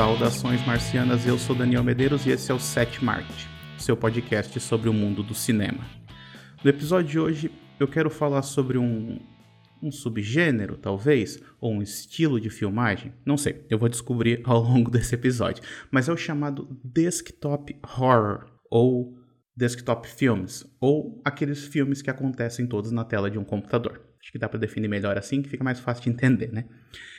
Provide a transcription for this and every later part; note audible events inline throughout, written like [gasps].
Saudações marcianas, eu sou Daniel Medeiros e esse é o Set Mart, seu podcast sobre o mundo do cinema. No episódio de hoje eu quero falar sobre um, um subgênero, talvez, ou um estilo de filmagem, não sei, eu vou descobrir [laughs] ao longo desse episódio, mas é o chamado desktop horror ou desktop films, ou aqueles filmes que acontecem todos na tela de um computador. Acho que dá para definir melhor assim, que fica mais fácil de entender, né?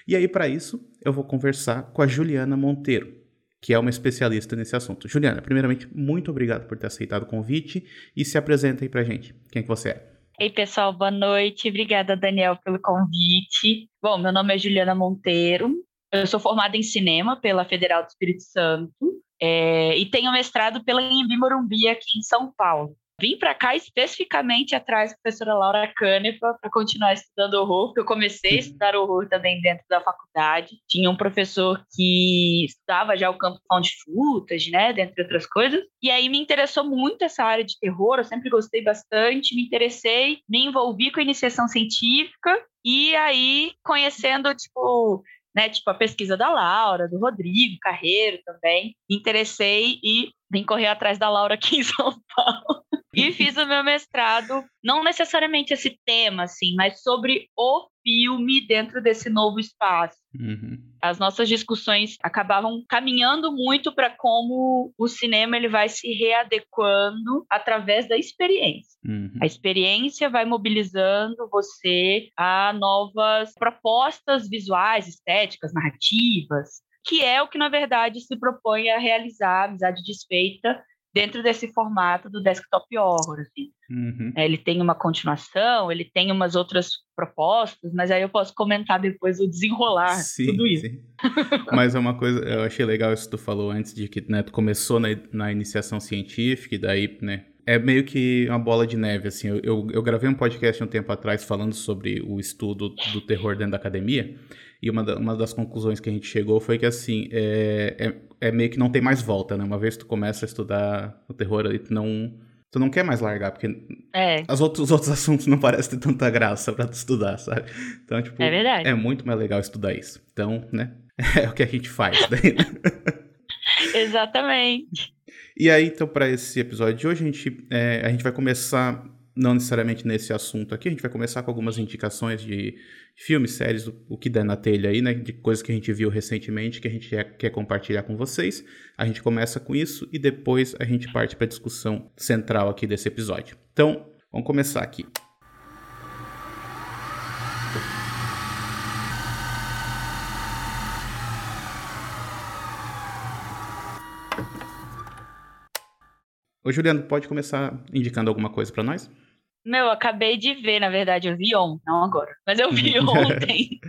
E aí, para isso, eu vou conversar com a Juliana Monteiro, que é uma especialista nesse assunto. Juliana, primeiramente, muito obrigado por ter aceitado o convite e se apresenta aí pra gente. Quem é que você é? Ei, pessoal, boa noite. Obrigada, Daniel, pelo convite. Bom, meu nome é Juliana Monteiro. Eu sou formada em cinema pela Federal do Espírito Santo é, e tenho mestrado pela Embi Morumbi aqui em São Paulo. Vim para cá especificamente atrás da professora Laura Canepa para continuar estudando horror, porque eu comecei a uhum. estudar horror também dentro da faculdade. Tinha um professor que estudava já o campo found footage, né, dentre outras coisas. E aí me interessou muito essa área de terror, eu sempre gostei bastante, me interessei, me envolvi com a iniciação científica e aí conhecendo tipo né, tipo a pesquisa da Laura, do Rodrigo Carreiro também, me interessei e vim correr atrás da Laura aqui em São Paulo. E fiz o meu mestrado, não necessariamente esse tema, assim, mas sobre o filme dentro desse novo espaço. Uhum. As nossas discussões acabavam caminhando muito para como o cinema ele vai se readequando através da experiência. Uhum. A experiência vai mobilizando você a novas propostas visuais, estéticas, narrativas, que é o que, na verdade, se propõe a realizar a Amizade Desfeita dentro desse formato do desktop horror. Assim. Uhum. É, ele tem uma continuação, ele tem umas outras propostas, mas aí eu posso comentar depois o desenrolar sim, tudo isso. Sim. mas é uma coisa, eu achei legal isso que tu falou antes de que né, tu começou na, na iniciação científica e daí, né, é meio que uma bola de neve, assim. Eu, eu, eu, gravei um podcast um tempo atrás falando sobre o estudo do terror dentro da academia. E uma, da, uma das conclusões que a gente chegou foi que, assim, é, é, é, meio que não tem mais volta, né? Uma vez que tu começa a estudar o terror ali, tu não, tu não quer mais largar, porque é. as outros, os outros [laughs] assuntos não parecem ter tanta graça pra tu estudar, sabe? Então, tipo, é, verdade. é muito mais legal estudar isso. Então, né? [laughs] É o que a gente faz. Daí, [laughs] Exatamente. E aí, então, para esse episódio de hoje, a gente, é, a gente vai começar não necessariamente nesse assunto aqui, a gente vai começar com algumas indicações de filmes, séries, o que der na telha aí, né? De coisas que a gente viu recentemente que a gente quer compartilhar com vocês. A gente começa com isso e depois a gente parte para a discussão central aqui desse episódio. Então, vamos começar aqui. Ô, Juliano, pode começar indicando alguma coisa para nós? Meu, eu acabei de ver, na verdade, eu vi ontem, não agora, mas eu vi [laughs] ontem.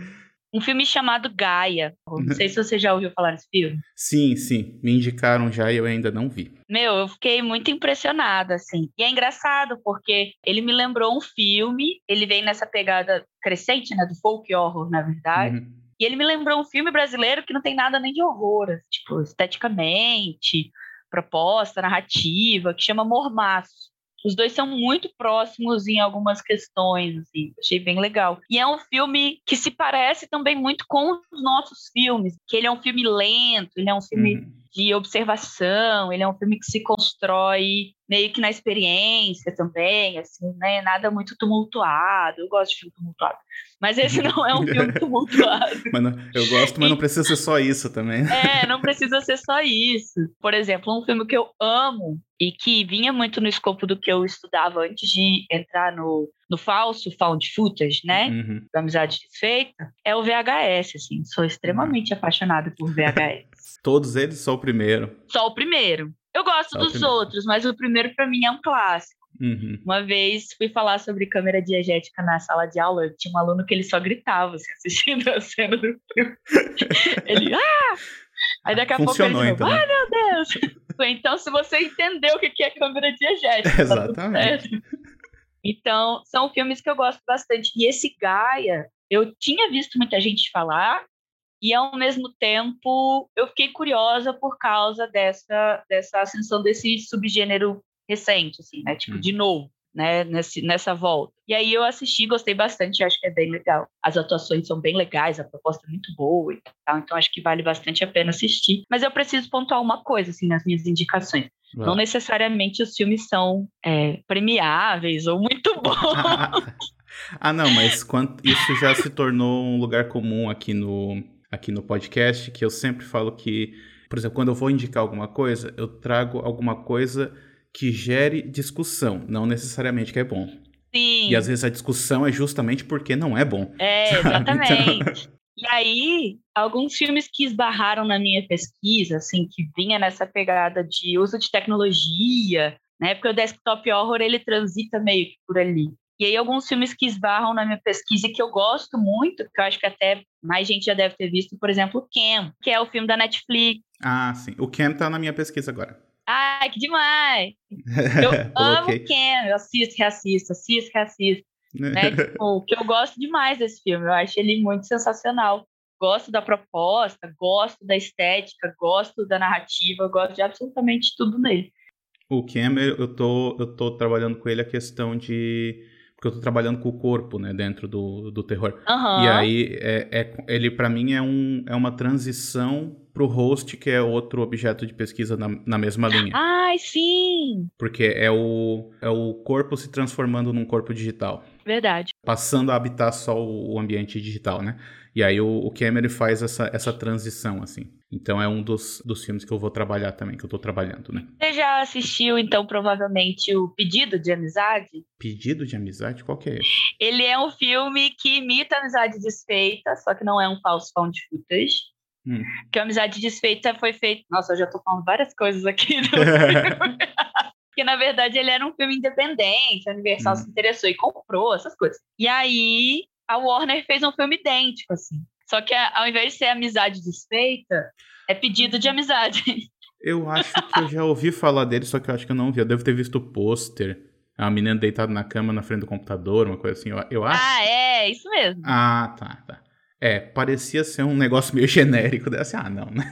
um filme chamado Gaia. Não sei se você já ouviu falar desse filme. Sim, sim. Me indicaram já e eu ainda não vi. Meu, eu fiquei muito impressionada, assim. E é engraçado, porque ele me lembrou um filme, ele vem nessa pegada crescente, né, do folk horror, na verdade. Uhum. E ele me lembrou um filme brasileiro que não tem nada nem de horror, assim, tipo, esteticamente, proposta, narrativa, que chama Mormaço. Os dois são muito próximos em algumas questões, assim, achei bem legal. E é um filme que se parece também muito com os nossos filmes, que ele é um filme lento, ele é um filme uhum. De observação, ele é um filme que se constrói meio que na experiência também, assim, né? Nada muito tumultuado. Eu gosto de filme tumultuado. Mas esse não é um filme [laughs] tumultuado. mas não, eu gosto, mas não precisa ser só isso também. [laughs] É, não precisa ser só isso. Por exemplo, um filme que eu amo e que vinha muito no escopo do que eu estudava antes de entrar no, no falso found footage, né? Uhum. Da amizade desfeita, é o VHS, assim. Sou extremamente uhum. apaixonada por VHS. Todos eles, só o primeiro? Só o primeiro. Eu gosto Só dos outros, mas o primeiro para mim é um clássico. Uhum. Uma vez fui falar sobre câmera diegética na sala de aula, tinha um aluno que ele só gritava assim, assistindo [laughs] a cena do filme. [laughs] ele, ah! Aí daqui a Funcionou, pouco ele então. ai meu Deus! então, se você entendeu o que é câmera diegética, tá Exatamente. Tá então, são filmes que eu gosto bastante. E esse Gaia, eu tinha visto muita gente falar, e ao mesmo tempo eu fiquei curiosa por causa dessa dessa ascensão desse subgênero recente assim né tipo hum. de novo né, nesse, nessa volta. E aí eu assisti, gostei bastante, acho que é bem legal. As atuações são bem legais, a proposta é muito boa e tal, então acho que vale bastante a pena assistir. Mas eu preciso pontuar uma coisa, assim, nas minhas indicações. Não necessariamente os filmes são é, premiáveis ou muito [laughs] bons. ah, não, mas quanto, isso já se tornou um lugar comum aqui no, aqui no podcast, que eu sempre falo que, por exemplo, quando eu vou indicar alguma coisa, eu trago alguma coisa que gere discussão, não necessariamente que é bom. Sim. E às vezes a discussão é justamente porque não é bom. É, [laughs] exatamente. Então... [laughs] E aí, alguns filmes que esbarraram na minha pesquisa, assim, que vinha nessa pegada de uso de tecnologia, né? Porque o desktop horror ele transita meio que por ali. E aí, alguns filmes que esbarram na minha pesquisa e que eu gosto muito, que eu acho que até mais gente já deve ter visto, por exemplo, o Cam, que é o filme da Netflix. Ah, sim. O Cam tá na minha pesquisa agora. Ai, que demais! Eu [laughs] amo o Cam, eu assisto, reassisto, assisto, reassisto. Né? [laughs] tipo, que eu gosto demais desse filme, eu acho ele muito sensacional. Gosto da proposta, gosto da estética, gosto da narrativa, gosto de absolutamente tudo nele. O Cam, eu tô, eu tô trabalhando com ele a questão de porque eu tô trabalhando com o corpo, né, dentro do, do terror. Uhum. E aí, é, é ele para mim é, um, é uma transição pro host, que é outro objeto de pesquisa na, na mesma linha. Ai, sim! Porque é o, é o corpo se transformando num corpo digital. Verdade. Passando a habitar só o, o ambiente digital, né? E aí o, o Cameron faz essa, essa transição, assim. Então é um dos, dos filmes que eu vou trabalhar também, que eu tô trabalhando, né? Você já assistiu, então, provavelmente, o Pedido de Amizade? Pedido de Amizade? Qual que é esse? Ele é um filme que imita Amizade Desfeita, só que não é um falso found footage. Hum. Que a Amizade Desfeita foi feito... Nossa, eu já tô falando várias coisas aqui do [laughs] filme. que na verdade ele era um filme independente, a Universal hum. se interessou e comprou essas coisas. E aí a Warner fez um filme idêntico, assim. Só que ao invés de ser amizade desfeita, é pedido de amizade. Eu acho que eu já ouvi falar dele, só que eu acho que eu não vi. Eu devo ter visto o pôster. A menina deitada na cama na frente do computador, uma coisa assim, eu, eu acho. Ah, é, isso mesmo. Ah, tá, tá. É, parecia ser um negócio meio genérico. Assim, ah, não, né?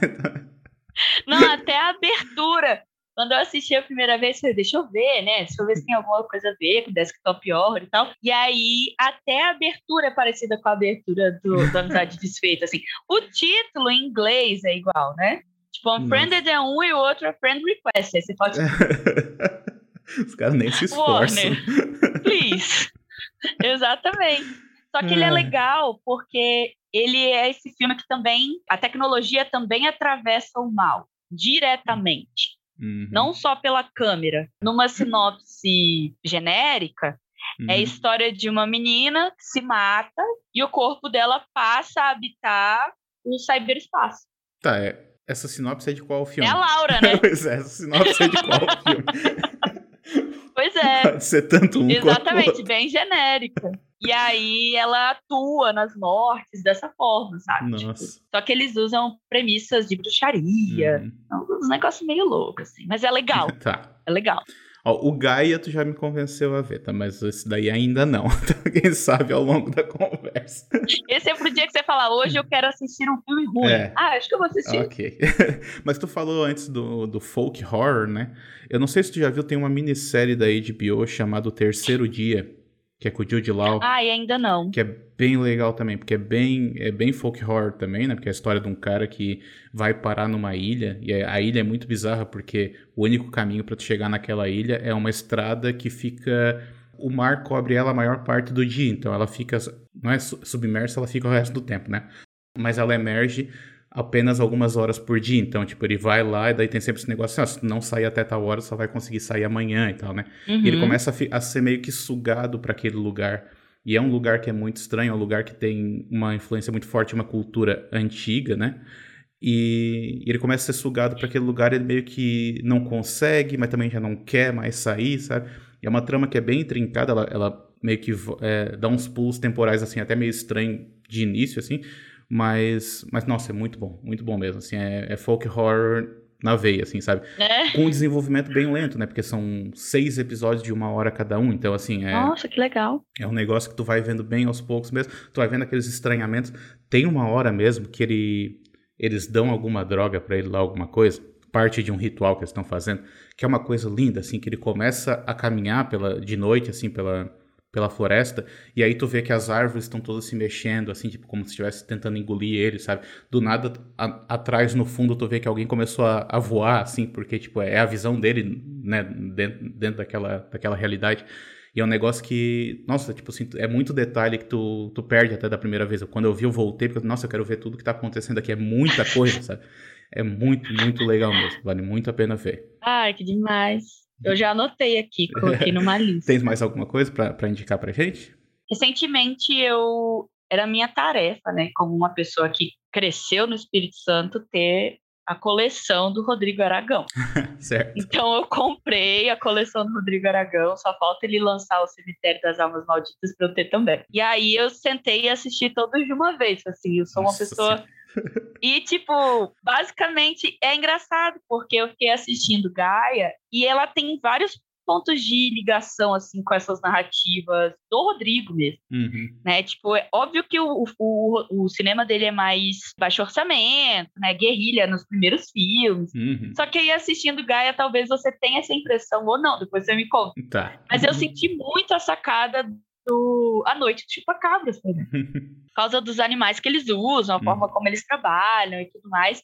Não, até a abertura. Quando eu assisti a primeira vez, eu falei, deixa eu ver, né? Deixa eu ver se tem alguma coisa a ver com desktop horror e tal. E aí, até a abertura é parecida com a abertura do, do Amizade Desfeita, assim. O título em inglês é igual, né? Tipo, Unfriended é um e o outro é Friend Request. Aí você pode... [laughs] Os caras nem se esforçam. Warner, please. [laughs] Exatamente. Só que ele é legal porque ele é esse filme que também... A tecnologia também atravessa o mal diretamente. Uhum. Não só pela câmera. Numa sinopse genérica, uhum. é a história de uma menina que se mata e o corpo dela passa a habitar o cyberespaço. Tá, é. Essa sinopse é de qual filme? É a Laura, né? [laughs] pois é, essa sinopse é de qual filme? [laughs] Pois é. Pode ser tanto um Exatamente, bem genérica. E aí ela atua nas mortes dessa forma, sabe? Tipo, só que eles usam premissas de bruxaria. Então, uns negócios meio loucos, assim. Mas é legal. [laughs] tá. É legal. Ó, o Gaia tu já me convenceu a ver, tá? Mas esse daí ainda não. [laughs] Então, quem sabe ao longo da conversa. Esse é pro dia que você falar, hoje eu quero assistir um filme ruim. É. Ah, acho que eu vou assistir. Ok. [laughs] Mas tu falou antes do, do folk horror, né? Eu não sei se tu já viu, tem uma minissérie da HBO chamada O Terceiro Dia que é com o Jude Law. Ah, e ainda não. Que é bem legal também, porque é bem, é bem folk horror também, né? Porque é a história de um cara que vai parar numa ilha, e a ilha é muito bizarra porque o único caminho para tu chegar naquela ilha é uma estrada que fica o mar cobre ela a maior parte do dia, então ela fica não é submersa, ela fica o resto do tempo, né? Mas ela emerge apenas algumas horas por dia. Então, tipo, ele vai lá e daí tem sempre esse negócio assim, se não sair até tal hora, só vai conseguir sair amanhã e tal, né? Uhum. E ele uhum. começa a, a, ser meio que sugado para aquele lugar. E é um lugar que é muito estranho, é um lugar que tem uma influência muito forte, uma cultura antiga, né? E, e ele começa a ser sugado para aquele lugar, ele meio que não consegue, mas também já não quer mais sair, sabe? E é uma trama que é bem intrincada, ela, ela meio que é, dá uns pulos temporais, assim, até meio estranho de início, assim, mas, mas nossa, é muito bom, muito bom mesmo. Assim, é, é folk horror na veia, assim, sabe? É. Com um desenvolvimento bem lento, né? Porque são seis episódios de uma hora cada um, então, assim, é... Nossa, que legal! É um negócio que tu vai vendo bem aos poucos mesmo, tu vai vendo aqueles estranhamentos. Tem uma hora mesmo que ele, eles dão alguma droga para ele lá, alguma coisa, parte de um ritual que eles estão fazendo, que é uma coisa linda, assim, que ele começa a caminhar pela, de noite, assim, pela, pela floresta, e aí tu vê que as árvores estão todas se mexendo, assim, tipo, como se estivesse tentando engolir ele, sabe? Do nada, a, atrás, no fundo, tu vê que alguém começou a, a, voar, assim, porque, tipo, é a visão dele, né, dentro, dentro daquela, daquela realidade. E é um negócio que, nossa, tipo assim, é muito detalhe que tu, tu perde até da primeira vez. Quando eu vi, eu voltei, porque, nossa, eu quero ver tudo que tá acontecendo aqui. É muita coisa, sabe? É muito, muito legal mesmo. Vale muito a pena ver. Ai, que demais. Eu já anotei aqui, coloquei numa [laughs] lista. Tem mais alguma coisa para indicar pra gente? Recentemente eu era minha tarefa, né, como uma pessoa que cresceu no Espírito Santo, ter a coleção do Rodrigo Aragão. [laughs] certo. Então eu comprei a coleção do Rodrigo Aragão, só falta ele lançar o Cemitério das Almas Malditas para eu ter também. E aí eu sentei e assisti todos de uma vez, assim, eu sou Nossa uma pessoa senhora. E, tipo, basicamente é engraçado, porque eu fiquei assistindo Gaia e ela tem vários pontos de ligação, assim, com essas narrativas do Rodrigo mesmo, uhum. né? Tipo, é óbvio que o, o, o cinema dele é mais baixo orçamento, né? Guerrilha nos primeiros filmes. Uhum. Só que aí assistindo Gaia, talvez você tenha essa impressão ou não, depois você me conta. Tá. Mas eu senti muito a sacada do A Noite do Chupacabras, [laughs] por exemplo. por causa dos animais que eles usam, a uhum. forma como eles trabalham e tudo mais.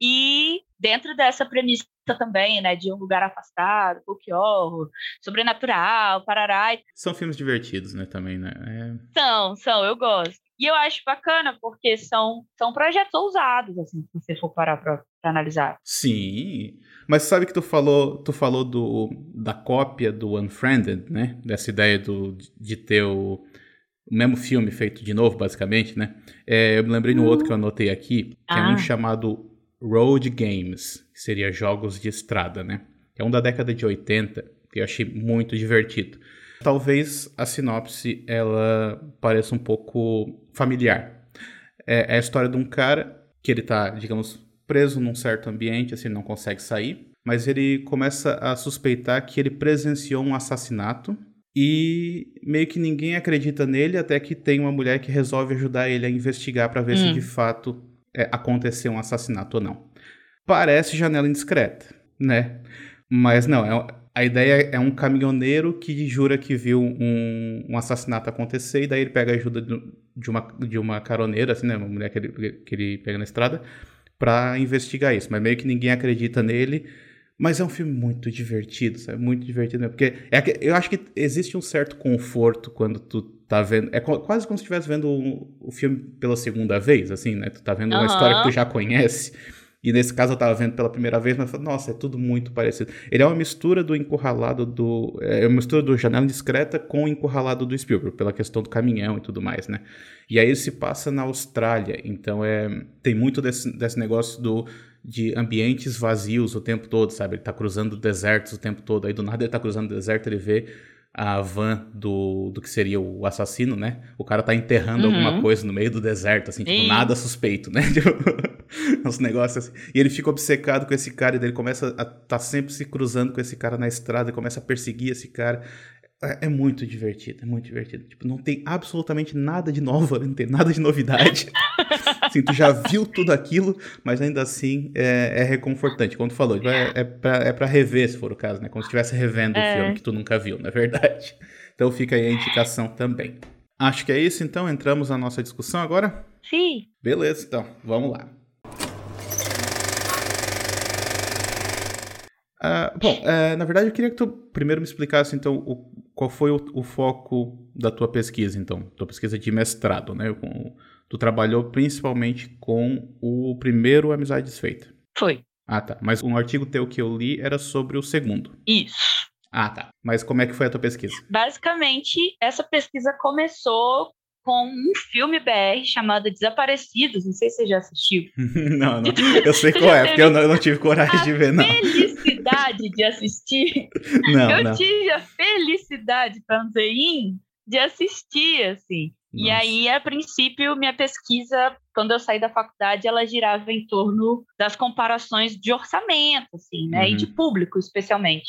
E dentro dessa premissa também, né, de um lugar afastado, folk horror, sobrenatural, parará. São filmes divertidos, né, também, né? É... São, são, eu gosto. E eu acho bacana porque são, são projetos ousados, assim, se você for parar pra, pra analisar. Sim, mas sabe que tu falou, tu falou do, da cópia do Unfriended, né? Dessa ideia do, de ter o, o mesmo filme feito de novo, basicamente, né? É, eu me lembrei no outro que eu anotei aqui, que ah. é um ah. chamado Road Games, que seria jogos de estrada, né? É um da década de 80, que eu achei muito divertido. Talvez a sinopse ela pareça um pouco familiar. É, é a história de um cara que ele tá, digamos, preso num certo ambiente, assim, não consegue sair, mas ele começa a suspeitar que ele presenciou um assassinato e meio que ninguém acredita nele até que tem uma mulher que resolve ajudar ele a investigar para ver hum. se de fato é, aconteceu um assassinato ou não. Parece janela indiscreta, né? Mas não, é, a ideia é um caminhoneiro que jura que viu um, um assassinato acontecer e daí ele pega a ajuda de uma, de uma caroneira, assim, né? Uma mulher que ele, que ele pega na estrada para investigar isso. Mas meio que ninguém acredita nele. Mas é um filme muito divertido, sabe? Muito divertido mesmo. Porque é, eu acho que existe um certo conforto quando tu tá vendo. É quase como se estivesse vendo o, o, filme pela segunda vez, assim, né? Tu tá vendo uma uhum. história que tu já conhece. E nesse caso eu tava vendo pela primeira vez, mas falei, nossa, é tudo muito parecido. Ele é uma mistura do encurralado do. É uma mistura do Janela Discreta com o encurralado do Spielberg, pela questão do caminhão e tudo mais, né? E aí ele se passa na Austrália, então é, tem muito desse, desse negócio do de ambientes vazios o tempo todo, sabe? Ele tá cruzando desertos o tempo todo, aí do nada ele tá cruzando deserto, ele vê a van do, do que seria o assassino, né? O cara tá enterrando uhum. alguma coisa no meio do deserto, assim, tipo, nada suspeito, né? [laughs] Tipo, uns negócios assim. E ele fica obcecado com esse cara, e daí ele começa a tá sempre se cruzando com esse cara na estrada, e começa a perseguir esse cara. É, é muito divertido, é muito divertido. Tipo, não tem absolutamente nada de novo, [laughs] não tem nada de novidade. [laughs] assim, tu já viu tudo aquilo, mas ainda assim é, é reconfortante. Como tu falou, é, é, pra, é pra rever, se for o caso, né? Como se estivesse revendo o é. filme que tu nunca viu, na é verdade. Então fica aí a indicação também. Acho que é isso, então. Entramos na nossa discussão agora? Sim. Beleza, então. Vamos lá. Uh, bom, uh, na verdade eu queria que tu primeiro me explicasse então o, qual foi o, o, foco da tua pesquisa, então, tua pesquisa de mestrado, né? Com, tu trabalhou principalmente com o primeiro Amizade Desfeita. Foi. Ah, tá. Mas um artigo teu que eu li era sobre o segundo. Isso. Ah, tá. Mas como é que foi a tua pesquisa? Basicamente, essa pesquisa começou com um filme BR chamado Desaparecidos. Não sei se você já assistiu. [laughs] não, não. [laughs] Eu sei qual é, porque eu não, eu não tive coragem de ver, não. felicidade de assistir. Não, eu não. tive a felicidade, para não dizer de assistir, assim. Nossa. E aí, a princípio, minha pesquisa, quando eu saí da faculdade, ela girava em torno das comparações de orçamento, assim, né? Uhum. E de uhum. público, especialmente.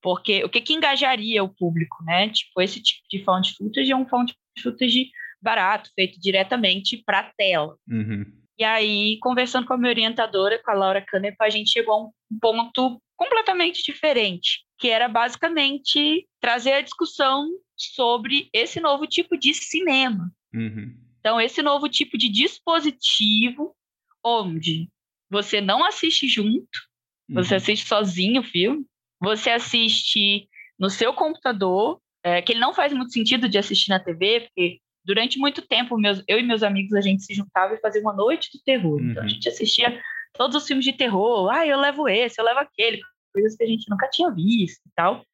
Porque o que, que engajaria o público, né? Tipo, esse tipo de found footage é um found footage barato, feito diretamente para a tela. Uhum. E aí, conversando com a minha orientadora, com a Laura Canepa, a gente chegou a um ponto completamente diferente, que era basicamente trazer a discussão sobre esse novo tipo de cinema. Uhum. Então, esse novo tipo de dispositivo, onde você não assiste junto, você uhum. assiste sozinho o filme, você assiste no seu computador, é, que ele não faz muito sentido de assistir na TV, porque durante muito tempo meus, eu e meus amigos a gente se juntava e fazia uma noite do terror. Uhum. Então a uhum. gente assistia todos os filmes de terror, ah, eu levo esse, eu levo aquele, coisas que a gente nunca tinha visto e tal.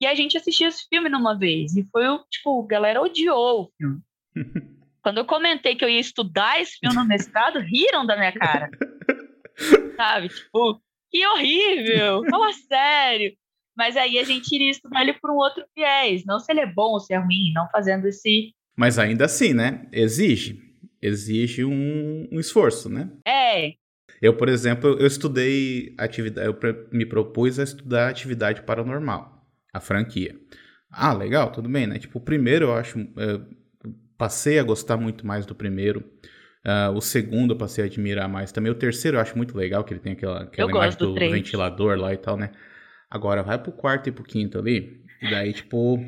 E a gente assistia esse filme numa vez, e foi o, tipo, a galera odiou o filme. [laughs] Quando eu comentei que eu ia estudar esse filme no mestrado, riram da minha cara. [laughs] Sabe? Tipo, que horrível, fala sério. Mas aí a gente iria estudar ele por um outro viés, não se ele é bom ou se é ruim, não fazendo esse. Mas ainda assim, né? Exige. Exige um, um esforço, né? É. Eu, por exemplo, eu estudei atividade, eu me propus a estudar atividade paranormal, a franquia. Ah, legal, tudo bem, né? Tipo, o primeiro eu acho. Eu passei a gostar muito mais do primeiro. Uh, o segundo eu passei a admirar mais também. O terceiro eu acho muito legal, que ele tem aquela, aquela imagem do, do ventilador lá e tal, né? Agora vai pro quarto e pro quinto ali, e daí, tipo,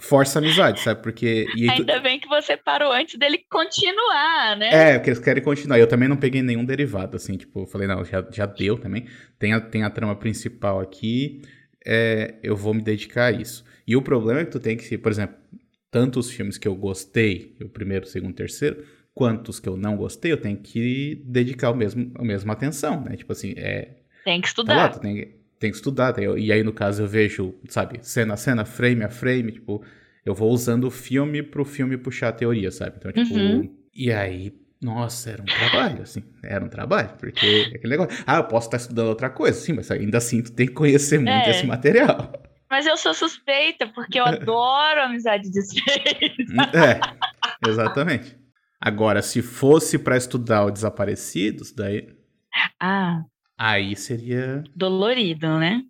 força a amizade, sabe? Porque. Ainda tu... bem que você parou antes dele continuar, né? É, porque eles querem continuar. Eu também não peguei nenhum derivado, assim, tipo, eu falei, não, já, já deu também. Tem a, tem a trama principal aqui, é, eu vou me dedicar a isso. E o problema é que tu tem que, por exemplo, tantos filmes que eu gostei, o primeiro, o segundo, o terceiro quantos que eu não gostei, eu tenho que dedicar o mesmo, a mesma atenção, né? Tipo assim, é... Tem que estudar. Tá lá, tem, tem que estudar. Tem, e aí, no caso, eu vejo, sabe, cena a cena, frame a frame, tipo... Eu vou usando o filme pro filme puxar a teoria, sabe? Então, tipo... Uhum. E aí, nossa, era um trabalho, assim. Era um trabalho, porque aquele negócio... Ah, eu posso estar estudando outra coisa, sim, mas ainda assim tu tem que conhecer muito é. esse material. Mas eu sou suspeita, porque eu adoro amizade desfeita. [laughs] É, exatamente. Agora, se fosse para estudar o Desaparecidos, daí. Ah. Aí seria. Dolorido, né?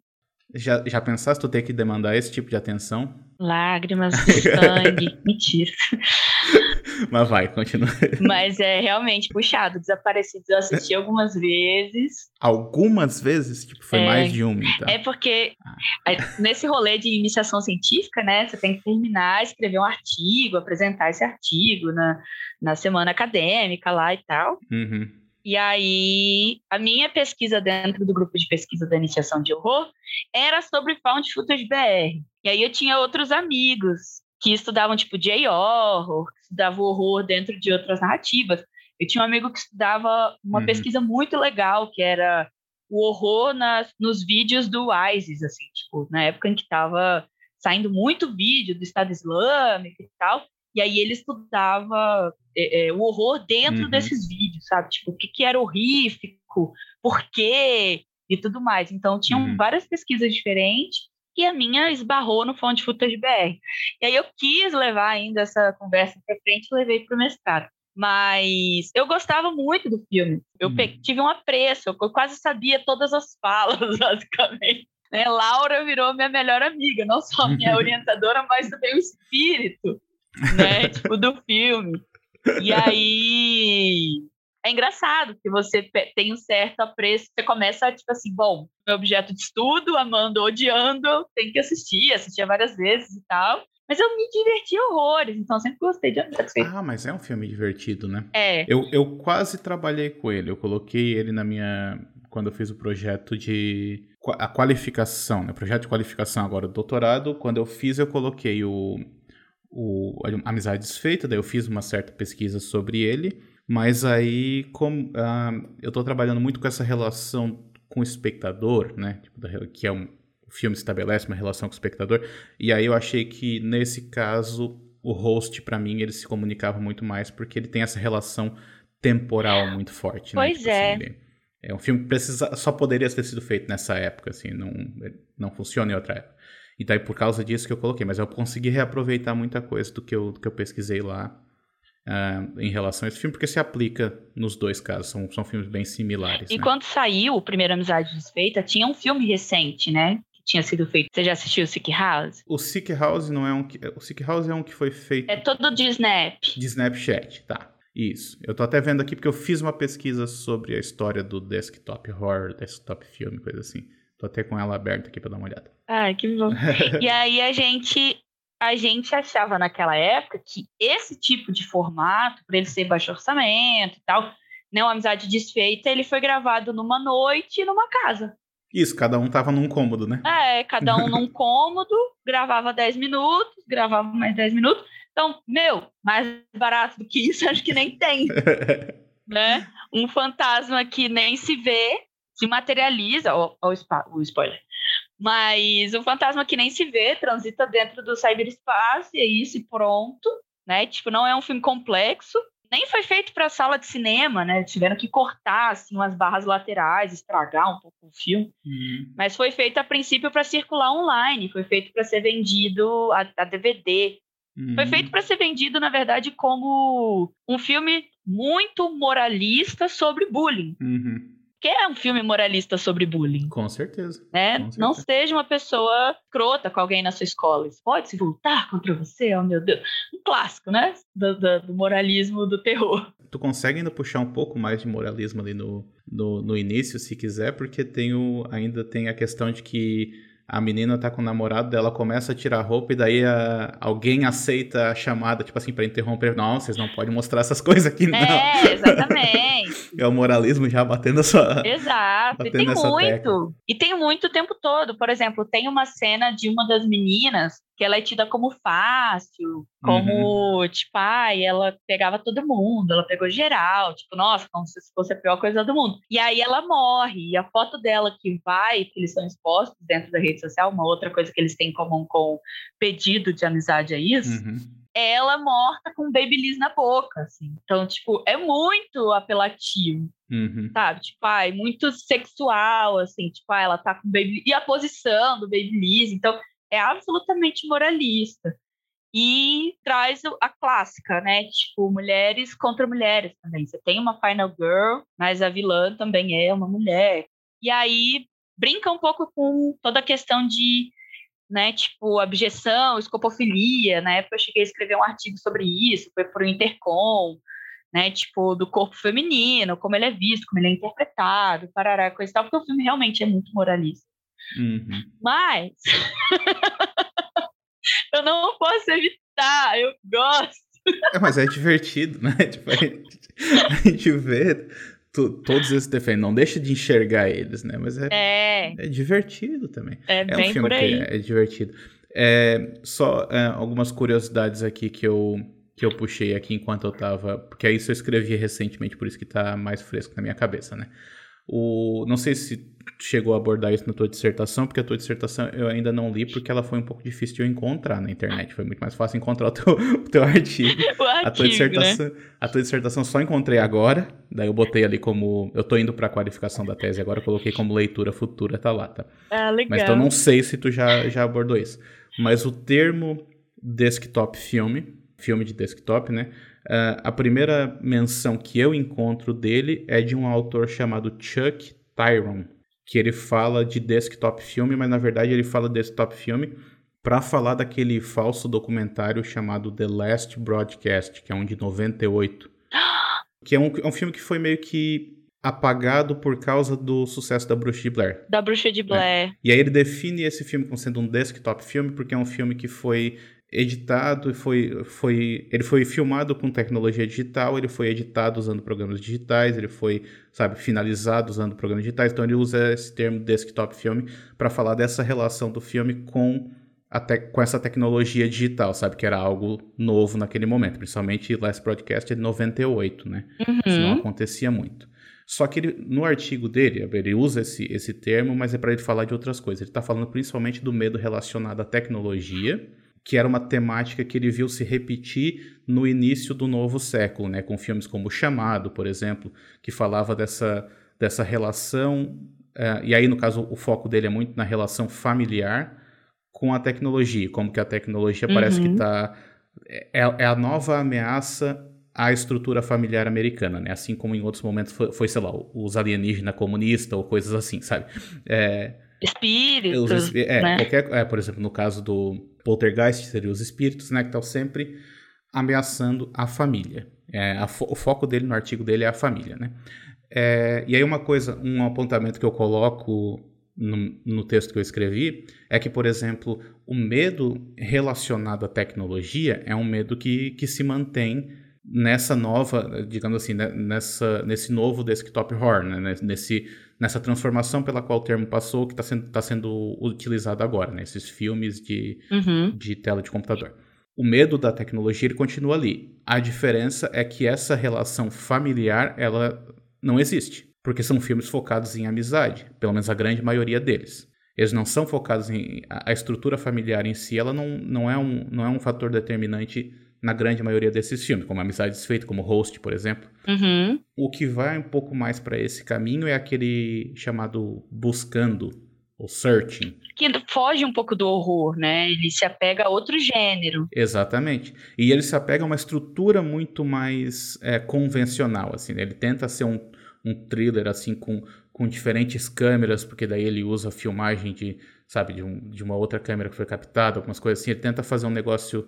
Já, já pensaste tu ter que demandar esse tipo de atenção? Lágrimas, [laughs] sangue. Mentira. [laughs] Mas vai, continua. Mas é realmente puxado. Desaparecidos eu assisti algumas vezes. Algumas vezes? Tipo, foi é, mais de uma, então. É porque ah. nesse rolê de iniciação científica, né? Você tem que terminar, escrever um artigo, apresentar esse artigo na, na semana acadêmica lá e tal. Uhum. E aí, a minha pesquisa dentro do grupo de pesquisa da iniciação de horror era sobre found footage BR. E aí eu tinha outros amigos que estudavam tipo J-horror, que estudavam horror dentro de outras narrativas. Eu tinha um amigo que estudava uma uhum. pesquisa muito legal, que era o horror nas, nos vídeos do ISIS, assim, tipo, na época em que estava saindo muito vídeo do Estado Islâmico e tal, e aí ele estudava é, é, o horror dentro uhum. desses vídeos, sabe? Tipo, o que, que era horrífico, por quê e tudo mais. Então, tinham uhum. várias pesquisas diferentes, e a minha esbarrou no Fonte Footage BR. E aí eu quis levar ainda essa conversa para frente e levei para o mestrado. Mas eu gostava muito do filme. Eu uhum. tive um apreço, eu quase sabia todas as falas, [laughs] basicamente. Né? Laura virou minha melhor amiga, não só minha [laughs] orientadora, mas também o espírito, né? tipo, do filme. E aí é engraçado que você tem um certo apreço, você começa, tipo assim, bom, meu objeto de estudo, amando, odiando, tem que assistir, assistia várias vezes e tal. Mas eu me diverti horrores, então sempre gostei de Ah, mas é um filme divertido, né? É. Eu, eu quase trabalhei com ele, eu coloquei ele na minha. Quando eu fiz o projeto de. A qualificação, né? Projeto de qualificação agora, o doutorado. Quando eu fiz, eu coloquei o. o Amizades Feitas, daí eu fiz uma certa pesquisa sobre ele. Mas aí, como, uh, eu estou trabalhando muito com essa relação com o espectador, né? Tipo, que é um o filme estabelece uma relação com o espectador. E aí eu achei que nesse caso o host para mim ele se comunicava muito mais porque ele tem essa relação temporal muito forte. Né? Pois tipo, é. Assim, é um filme que precisa, só poderia ter sido feito nessa época, assim, não, não funciona em outra época. E daí por causa disso que eu coloquei, mas eu consegui reaproveitar muita coisa do que eu, do que eu pesquisei lá uh, em relação a esse filme, porque se aplica nos dois casos, são, são filmes bem similares. E né? quando saiu o Primeira Amizade Desfeita, tinha um filme recente, né? Que tinha sido feito. Você já assistiu o Sick House? O Sick House não é um que. O Sick House é um que foi feito. É todo de Snap. De Snapchat, tá. Isso. Eu tô até vendo aqui porque eu fiz uma pesquisa sobre a história do desktop horror, desktop filme, coisa assim. Tô até com ela aberta aqui pra dar uma olhada. Ah, que bom. [laughs] e aí a gente a gente achava naquela época que esse tipo de formato, para ele ser baixo orçamento e tal, né, uma amizade desfeita, ele foi gravado numa noite numa casa. Isso, cada um tava num cômodo, né? É, cada um num [laughs] cômodo, gravava 10 minutos, gravava mais 10 minutos. Então, meu, mais barato do que isso, [laughs] acho que nem tem. né? Um fantasma que nem se vê, se materializa, ó, ó o spoiler. Mas um fantasma que nem se vê, transita dentro do cyberespaço, e é isso, e pronto. Né? Tipo, não é um filme complexo, nem foi feito para sala de cinema, né? Tiveram que cortar assim umas barras laterais, estragar um pouco o filme. Uhum. Mas foi feito a princípio para circular online, foi feito para ser vendido a, a DVD. Uhum. Foi feito para ser vendido, na verdade, como um filme muito moralista sobre bullying. Uhum que é um filme moralista sobre bullying. Com certeza. Né? Com certeza. Não seja uma pessoa crota com alguém na sua escola. Isso pode se voltar contra você, oh meu Deus. Um clássico, né? Do, do, do, moralismo do terror. Tu consegue ainda puxar um pouco mais de moralismo ali no, no, no início, se quiser, porque tem o, ainda tem a questão de que a menina tá com o namorado dela, começa a tirar a roupa e daí a, alguém aceita a chamada, tipo assim, para interromper. Não, vocês não podem mostrar essas coisas aqui, não. É, exatamente. É o moralismo já batendo a sua. Exato, batendo e tem muito. Tecla. E tem muito o tempo todo. Por exemplo, tem uma cena de uma das meninas que ela é tida como fácil, como, uhum. tipo, ai, ela pegava todo mundo, ela pegou geral, tipo, nossa, como se fosse a pior coisa do mundo. E aí ela morre, e a foto dela que vai, que eles são expostos dentro da rede social, uma outra coisa que eles têm em comum com pedido de amizade é isso, uhum. Ela morta com um babyliss na boca, assim. Então, tipo, é muito apelativo. Uhum. Sabe? Tipo, ai, muito sexual, assim, tipo, ah, ela tá com baby. E a posição do babyliss. Então, é absolutamente moralista. E traz a clássica, né? Tipo, mulheres contra mulheres também. Você tem uma Final Girl, mas a vilã também é uma mulher. E aí brinca um pouco com toda a questão de, né, tipo, abjeção, escopofilia. Na época eu cheguei a escrever um artigo sobre isso, foi para o Intercom, né, tipo, do corpo feminino, como ele é visto, como ele é interpretado, parará, coisa e tal, porque o filme realmente é muito moralista. Uhum. Mas [laughs] eu não posso evitar, eu gosto. É, mas é divertido, né? [laughs] Tipo, a, gente, a gente vê tu, todos esses defeitos, não deixa de enxergar eles, né? Mas é, é. é divertido também. É, é bem um filme por aí. que é, é divertido. É, só é, algumas curiosidades aqui que eu, que eu puxei aqui enquanto eu tava. Porque isso eu escrevi recentemente, por isso que tá mais fresco na minha cabeça, né? O, não sei se chegou a abordar isso na tua dissertação, porque a tua dissertação eu ainda não li porque ela foi um pouco difícil de eu encontrar na internet. Foi muito mais fácil encontrar o teu, [laughs] o teu artigo. [laughs] O artigo, a tua dissertação, né? a tua dissertação só encontrei agora, daí eu botei ali como eu tô indo para a qualificação da tese agora, eu coloquei como leitura futura, tá lá, tá? Ah, legal. Mas então não sei se tu já já abordou isso. Mas o termo desktop filme, filme de desktop, né? Uh, a primeira menção que eu encontro dele é de um autor chamado Chuck Tyron, que ele fala de desktop filme, mas na verdade ele fala desktop filme para falar daquele falso documentário chamado The Last Broadcast, que é um de 98, que é um, é um filme que foi meio que apagado por causa do sucesso da Bruxa de Blair. Da Bruxa de Blair. É. E aí ele define esse filme como sendo um desktop filme porque é um filme que foi editado e foi, foi ele foi filmado com tecnologia digital, ele foi editado usando programas digitais, ele foi, sabe, finalizado usando programas digitais. Então ele usa esse termo desktop filme para falar dessa relação do filme com até com essa tecnologia digital, sabe, que era algo novo naquele momento, principalmente Last Broadcast de 98, né? Uhum. Isso não acontecia muito. Só que ele, no artigo dele, ele usa esse, esse termo, mas é para ele falar de outras coisas. Ele está falando principalmente do medo relacionado à tecnologia que era uma temática que ele viu se repetir no início do novo século, né, com filmes como O Chamado, por exemplo, que falava dessa, dessa relação, uh, e aí no caso o foco dele é muito na relação familiar com a tecnologia, como que a tecnologia uhum. parece que está... É, é, a nova ameaça à estrutura familiar americana, né? Assim como em outros momentos foi, foi sei lá, os alienígenas comunistas ou coisas assim, sabe? É, Espíritos, é, né? qualquer, é, por exemplo, no caso do Poltergeist seria os espíritos, né, que estão sempre ameaçando a família. É, a fo o foco dele no artigo dele é a família, né? É, e aí uma coisa, um apontamento que eu coloco no, no, texto que eu escrevi é que, por exemplo, o medo relacionado à tecnologia é um medo que, que se mantém nessa nova, digamos assim, né, nessa, nesse novo desktop horror, né, nesse, nessa transformação pela qual o termo passou, que está sendo, tá sendo utilizado agora, nesses né, filmes de, uhum. de tela de computador. O medo da tecnologia ele continua ali. A diferença é que essa relação familiar ela não existe, porque são filmes focados em amizade, pelo menos a grande maioria deles. Eles não são focados em a estrutura familiar em si, ela não, não, é, um, não é um fator determinante na grande maioria desses filmes, como Amizade Desfeita, como Host, por exemplo. Uhum. O que vai um pouco mais para esse caminho é aquele chamado Buscando, ou Searching. Que foge um pouco do horror, né? Ele se apega a outro gênero. Exatamente. E ele se apega a uma estrutura muito mais é, convencional, assim. Né? Ele tenta ser um, um thriller, assim, com, com diferentes câmeras, porque daí ele usa filmagem de, sabe, de, um, de uma outra câmera que foi captada, algumas coisas assim. Ele tenta fazer um negócio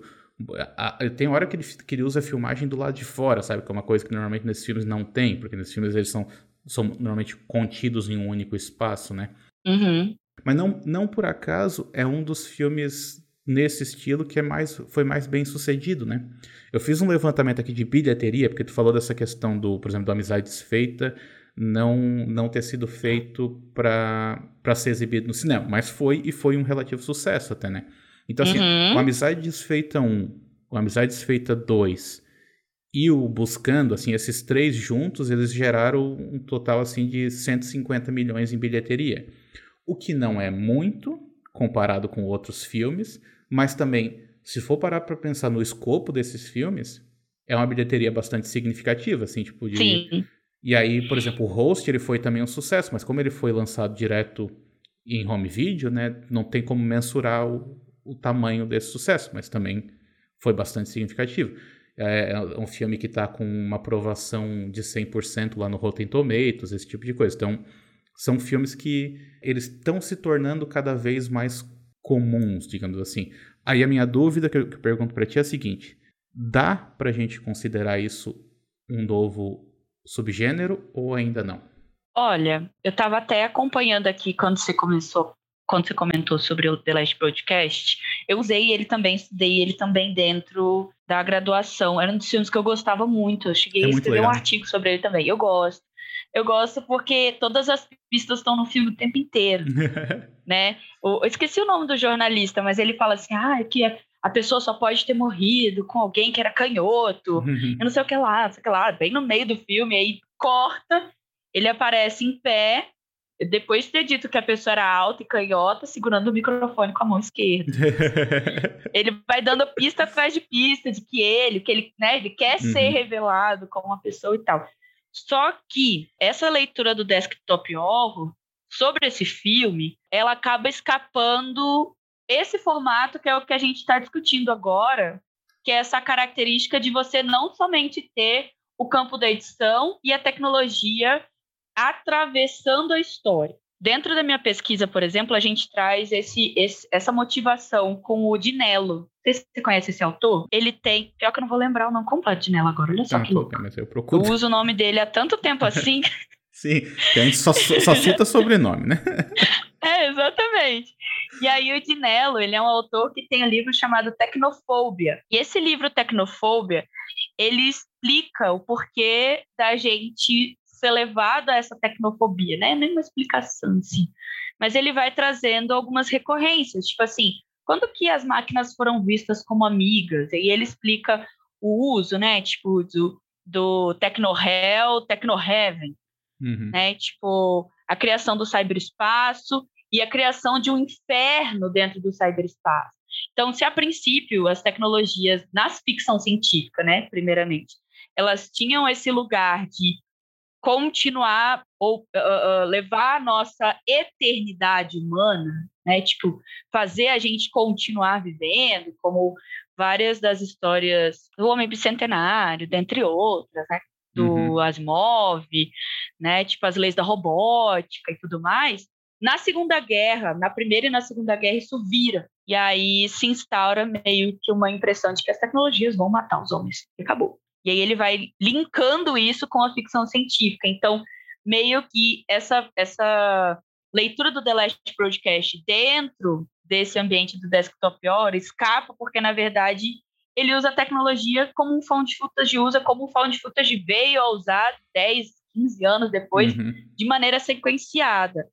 tem hora que ele, que ele usa a filmagem do lado de fora, sabe? Que é uma coisa que normalmente nesses filmes não tem, porque nesses filmes eles são, são normalmente contidos em um único espaço, né? Uhum. Mas não, não por acaso é um dos filmes nesse estilo que é mais, foi mais bem sucedido, né? Eu fiz um levantamento aqui de bilheteria, porque tu falou dessa questão do, por exemplo, da amizade desfeita não, não ter sido feito para ser exibido no cinema, mas foi e foi um relativo sucesso até, né? Então, assim, uhum. o Amizade Desfeita 1, o Amizade Desfeita 2 e o Buscando, assim, esses três juntos, eles geraram um total, assim, de 150 milhões em bilheteria. O que não é muito, comparado com outros filmes, mas também, se for parar para pensar no escopo desses filmes, é uma bilheteria bastante significativa, assim, tipo de... Sim. E aí, por exemplo, o Host, ele foi também um sucesso, mas como ele foi lançado direto em home video, né, não tem como mensurar o, o tamanho desse sucesso, mas também foi bastante significativo. É, é um filme que está com uma aprovação de 100% lá no Rotten Tomatoes, esse tipo de coisa. Então, são filmes que eles estão se tornando cada vez mais comuns, digamos assim. Aí a minha dúvida que eu, que eu pergunto para ti é a seguinte: dá para a gente considerar isso um novo subgênero ou ainda não? Olha, eu estava até acompanhando aqui quando você começou quando você comentou sobre o The Last Podcast, eu usei ele também, estudei ele também dentro da graduação. Era um dos filmes que eu gostava muito. Eu cheguei é a escrever legal. um artigo sobre ele também. Eu gosto. Eu gosto porque todas as pistas estão no filme o tempo inteiro, [laughs] né? Eu esqueci o nome do jornalista, mas ele fala assim, ah, é que a pessoa só pode ter morrido com alguém que era canhoto, [laughs] eu não sei o que lá, sei o que lá, bem no meio do filme, aí corta, ele aparece em pé, depois de ter dito que a pessoa era alta e canhota, segurando o microfone com a mão esquerda. [laughs] ele vai dando pista atrás de pista de que ele, que ele, né, ele quer uhum. ser revelado como uma pessoa e tal. Só que essa leitura do desktop horror sobre esse filme, ela acaba escapando esse formato que é o que a gente está discutindo agora, que é essa característica de você não somente ter o campo da edição e a tecnologia atravessando a história. Dentro da minha pesquisa, por exemplo, a gente traz esse, esse, essa motivação com o Dinello. Você, você conhece esse autor? Ele tem. Pior que eu não vou lembrar o nome completo de Dinello agora, olha só ah, que louco. Mas eu, procuro. eu uso o nome dele há tanto tempo [laughs] assim. Sim, que a gente só, só cita sobrenome, né? [laughs] É, exatamente. E aí o Dinello, ele é um autor que tem um livro chamado Tecnofobia. E esse livro Tecnofobia, ele explica o porquê da gente ser levado a essa tecnofobia, né? Nem uma explicação, assim. Mas ele vai trazendo algumas recorrências, tipo assim, quando que as máquinas foram vistas como amigas? E ele explica o uso, né? Tipo, do, do Techno-Hell, Techno-Heaven, uhum. né? Tipo, a criação do cyberespaço e a criação de um inferno dentro do cyberespaço. Então, se a princípio as tecnologias nas ficção científica, né, primeiramente, elas tinham esse lugar de continuar ou uh, levar a nossa eternidade humana, né? Tipo, fazer a gente continuar vivendo, como várias das histórias do Homem Bicentenário, dentre outras, né? Do uhum. Asimov, né? Tipo, as leis da robótica e tudo mais. Na Segunda Guerra, na Primeira e na Segunda Guerra, isso vira. E aí se instaura meio que uma impressão de que as tecnologias vão matar os homens. E acabou. E aí ele vai linkando isso com a ficção científica. Então, meio que essa, essa leitura do The Last Broadcast dentro desse ambiente do desktop horror escapa, porque, na verdade, ele usa a tecnologia como um found footage usa, como um found footage veio a usar 10, 15 anos depois, uhum. de maneira sequenciada.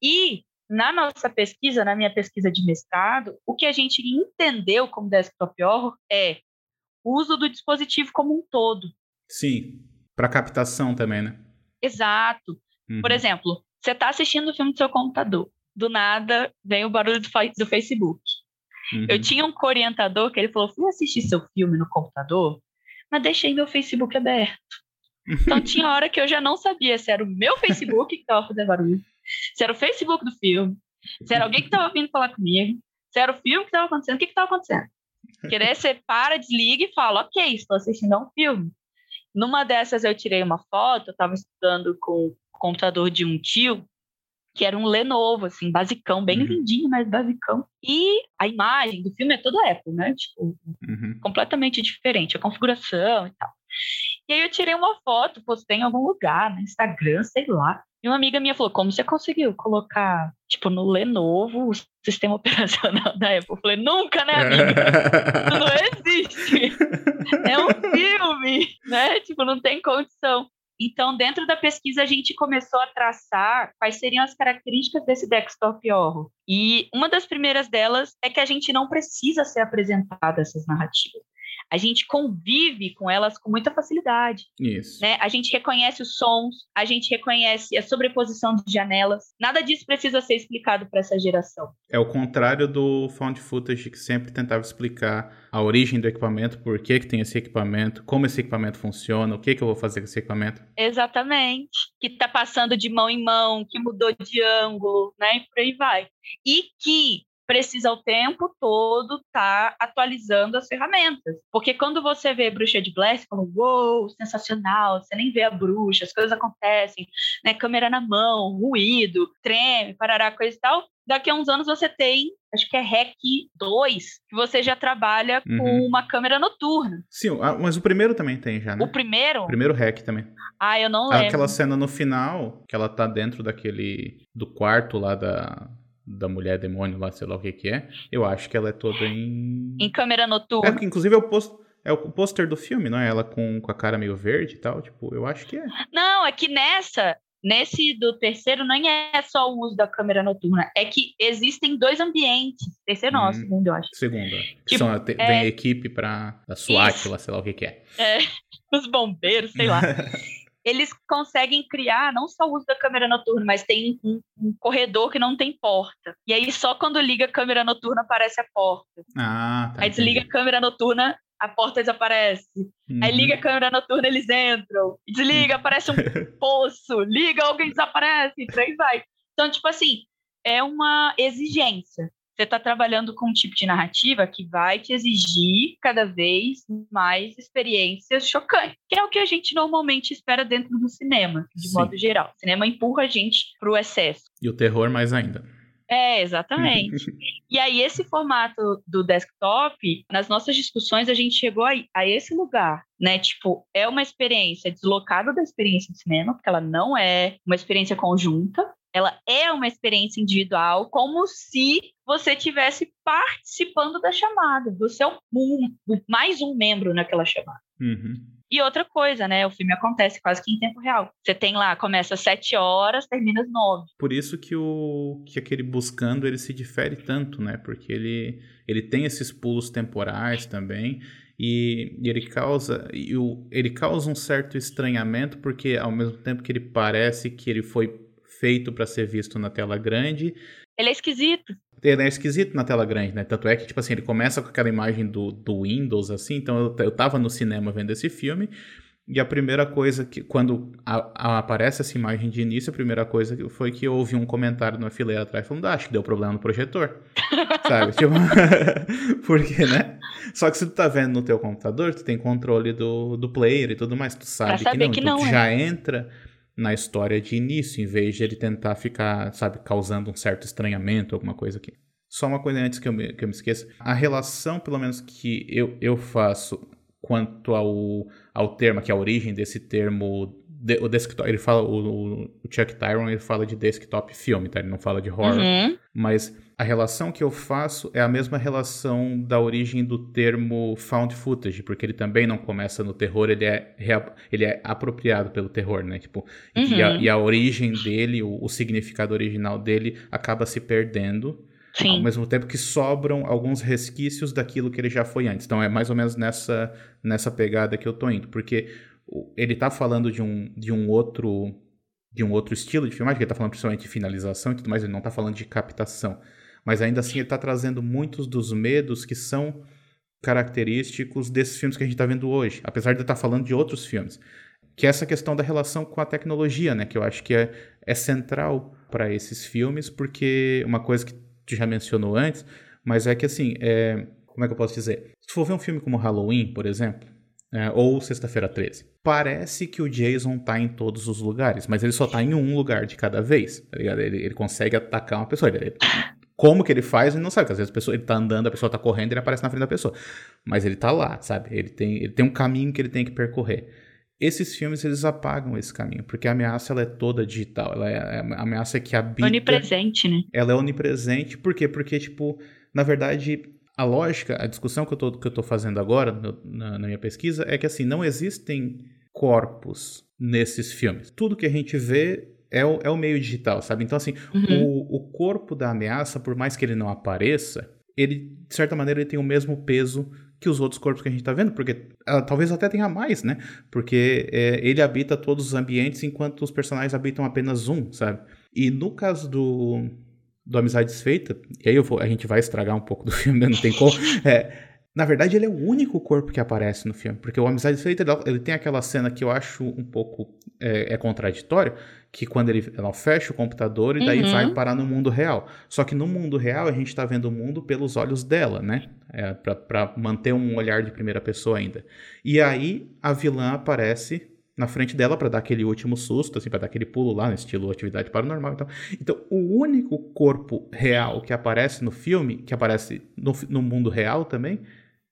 E na nossa pesquisa, na minha pesquisa de mestrado, o que a gente entendeu como desktop horror é uso do dispositivo como um todo. Sim, para captação também, né? Exato. Uhum. Por exemplo, você está assistindo o filme do seu computador, do nada vem o barulho do, do Facebook. Uhum. Eu tinha um orientador que ele falou: fui assistir seu filme no computador, mas deixei meu Facebook aberto. Então [laughs] tinha hora que eu já não sabia se era o meu Facebook que estava fazendo barulho, se era o Facebook do filme, se era alguém que estava vindo falar comigo, se era o filme que estava acontecendo, o que estava acontecendo. Querer você para, desliga e fala, ok, estou assistindo a um filme. Numa dessas eu tirei uma foto, eu estava estudando com o computador de um tio, que era um Lenovo, assim, basicão, bem uhum. lindinho, mas basicão. E a imagem do filme é toda Apple, né? Tipo, uhum. completamente diferente, a configuração e tal. E aí eu tirei uma foto, postei em algum lugar, no Instagram, sei lá. E uma amiga minha falou: Como você conseguiu colocar, tipo, no Lenovo o sistema [laughs] operacional da Apple? Eu falei: Nunca, né, amiga? Isso não existe. É um filme, né? Tipo, não tem condição. Então, dentro da pesquisa, a gente começou a traçar quais seriam as características desse desktop horror. E uma das primeiras delas é que a gente não precisa ser apresentado essas narrativas a gente convive com elas com muita facilidade. Isso. Né? A gente reconhece os sons, a gente reconhece a sobreposição de janelas. Nada disso precisa ser explicado para essa geração. É o contrário do found footage que sempre tentava explicar a origem do equipamento, por que, que tem esse equipamento, como esse equipamento funciona, o que, que eu vou fazer com esse equipamento. Exatamente. Que está passando de mão em mão, que mudou de ângulo, né? E por aí vai. E que precisa o tempo todo estar tá atualizando as ferramentas. Porque quando você vê Bruxa de Blair, você fala, uou, wow, sensacional, você nem vê a bruxa, as coisas acontecem, né? Câmera na mão, ruído, treme, parará, coisa e tal. Daqui a uns anos você tem, acho que é REC 2, que você já trabalha uhum. com uma câmera noturna. Sim, mas o primeiro também tem já, né? O primeiro? O primeiro REC também. Ah, eu não lembro. Aquela cena no final, que ela tá dentro daquele. do quarto lá da da mulher demônio lá, sei lá o que que é, eu acho que ela é toda em... Em câmera noturna. É, inclusive é o post... É o pôster do filme, não é? Ela com, com a cara meio verde e tal, tipo, eu acho que é. Não, é que nessa, nesse do terceiro, nem é só o uso da câmera noturna, é que existem dois ambientes. Terceiro não, hum, segundo, eu acho. Segundo, é. tipo, são, é... vem a equipe pra a SWAT, lá, sei lá o que que é. É, [laughs] os bombeiros, sei lá. [laughs] eles conseguem criar não só o uso da câmera noturna, mas tem um, um, corredor que não tem porta. E aí só quando liga a câmera noturna aparece a porta. Ah, tá. Aí desliga a câmera noturna, a porta desaparece. Uhum. Aí liga a câmera noturna, eles entram. Desliga, aparece um [laughs] poço. Liga, alguém desaparece. E por aí vai. Então, tipo assim, é uma exigência você está trabalhando com um tipo de narrativa que vai te exigir cada vez mais experiências chocantes, que é o que a gente normalmente espera dentro do cinema, de Sim. modo geral. O cinema empurra a gente para o excesso. E o terror mais ainda. É, exatamente. [laughs] e aí, esse formato do desktop, nas nossas discussões, a gente chegou a, a, esse lugar, né? Tipo, é uma experiência deslocada da experiência de cinema, porque ela não é uma experiência conjunta, ela é uma experiência individual, como se você tivesse participando da chamada. Você é um, mais um membro naquela chamada. Uhum. E outra coisa, né? O filme acontece quase que em tempo real. Você tem lá, começa às sete horas, termina às nove. Por isso que o que aquele buscando ele se difere tanto, né? Porque ele, ele tem esses pulos temporais também. E, e ele causa e o, ele causa um certo estranhamento porque ao mesmo tempo que ele parece que ele foi feito para ser visto na tela grande. Ele é esquisito. Ele é esquisito na tela grande, né? Tanto é que, tipo assim, ele começa com aquela imagem do, do Windows, assim. Então eu, eu tava no cinema vendo esse filme. E a primeira coisa que, quando a, a, aparece essa imagem de início, a primeira coisa foi que eu ouvi um comentário na fileira atrás falando, ah, acho que deu problema no projetor. [laughs] Sabe? Tipo, [laughs] porque, né? Só que se tu tá vendo no teu computador, tu tem controle do, do player e tudo mais, tu sabe que não. Que então não, tu é. já entra na história de início, em vez de ele tentar ficar, sabe, causando um certo estranhamento, alguma coisa aqui. Só uma coisa antes que eu me, que eu me esqueça. A relação, pelo menos, que eu, eu faço quanto ao, ao termo, que é a origem desse termo de, o desktop, ele fala, o, o, Chuck Tyron, ele fala de desktop filme, tá? Ele não fala de horror. Uhum. Mas a relação que eu faço é a mesma relação da origem do termo found footage, porque ele também não começa no terror, ele é, ele é apropriado pelo terror, né? Tipo, uhum. e, a, e, a, origem dele, o, o significado original dele acaba se perdendo. Sim. Ao mesmo tempo que sobram alguns resquícios daquilo que ele já foi antes. Então é mais ou menos nessa, nessa pegada que eu tô indo. Porque ele tá falando de um, de um outro de um outro estilo de filmagem, ele tá falando principalmente de finalização e tudo mais, ele não tá falando de captação. Mas ainda assim ele tá trazendo muitos dos medos que são característicos desses filmes que a gente tá vendo hoje, apesar de ele estar tá falando de outros filmes. Que é essa questão da relação com a tecnologia, né? Que eu acho que é, é central para esses filmes, porque uma coisa que tu já mencionou antes, mas é que assim, é, como é que eu posso dizer? Se for ver um filme como Halloween, por exemplo, é, ou Sexta-feira 13. Parece que o Jason tá em todos os lugares, mas ele só tá em um lugar de cada vez, tá ligado? Ele, ele consegue atacar uma pessoa. Ele, como que ele faz, ele não sabe, porque às vezes a pessoa, ele tá andando, a pessoa tá correndo e ele aparece na frente da pessoa. Mas ele tá lá, sabe? Ele tem, ele tem um caminho que ele tem que percorrer. Esses filmes, eles apagam esse caminho, porque a ameaça, ela é toda digital. Ela é, é a ameaça que habita... Onipresente, né? Ela é onipresente, por quê? Porque, tipo, na verdade, a lógica, a discussão que eu tô, que eu tô fazendo agora no, na, na minha pesquisa é que assim, não existem corpos nesses filmes. Tudo que a gente vê é o, é o meio digital, sabe? Então, assim, uhum. o, o corpo da ameaça, por mais que ele não apareça, ele, de certa maneira, ele tem o mesmo peso que os outros corpos que a gente tá vendo, porque uh, talvez até tenha mais, né? Porque é, ele habita todos os ambientes enquanto os personagens habitam apenas um, sabe? E no caso do, do Amizade Desfeita, e aí vou, a gente vai estragar um pouco do [laughs] filme, né? não tem como. É, na verdade, ele é o único corpo que aparece no filme, porque o Amizade Desfeita ele, tem aquela cena que eu acho um pouco é, é contraditório, que quando ele ela fecha o computador e daí uhum. vai parar no mundo real. Só que no mundo real a gente está vendo o mundo pelos olhos dela, né? É, para manter um olhar de primeira pessoa ainda. E aí a vilã aparece na frente dela para dar aquele último susto, assim, para dar aquele pulo lá, no estilo atividade paranormal. Então, então, o único corpo real que aparece no filme, que aparece no, no mundo real também,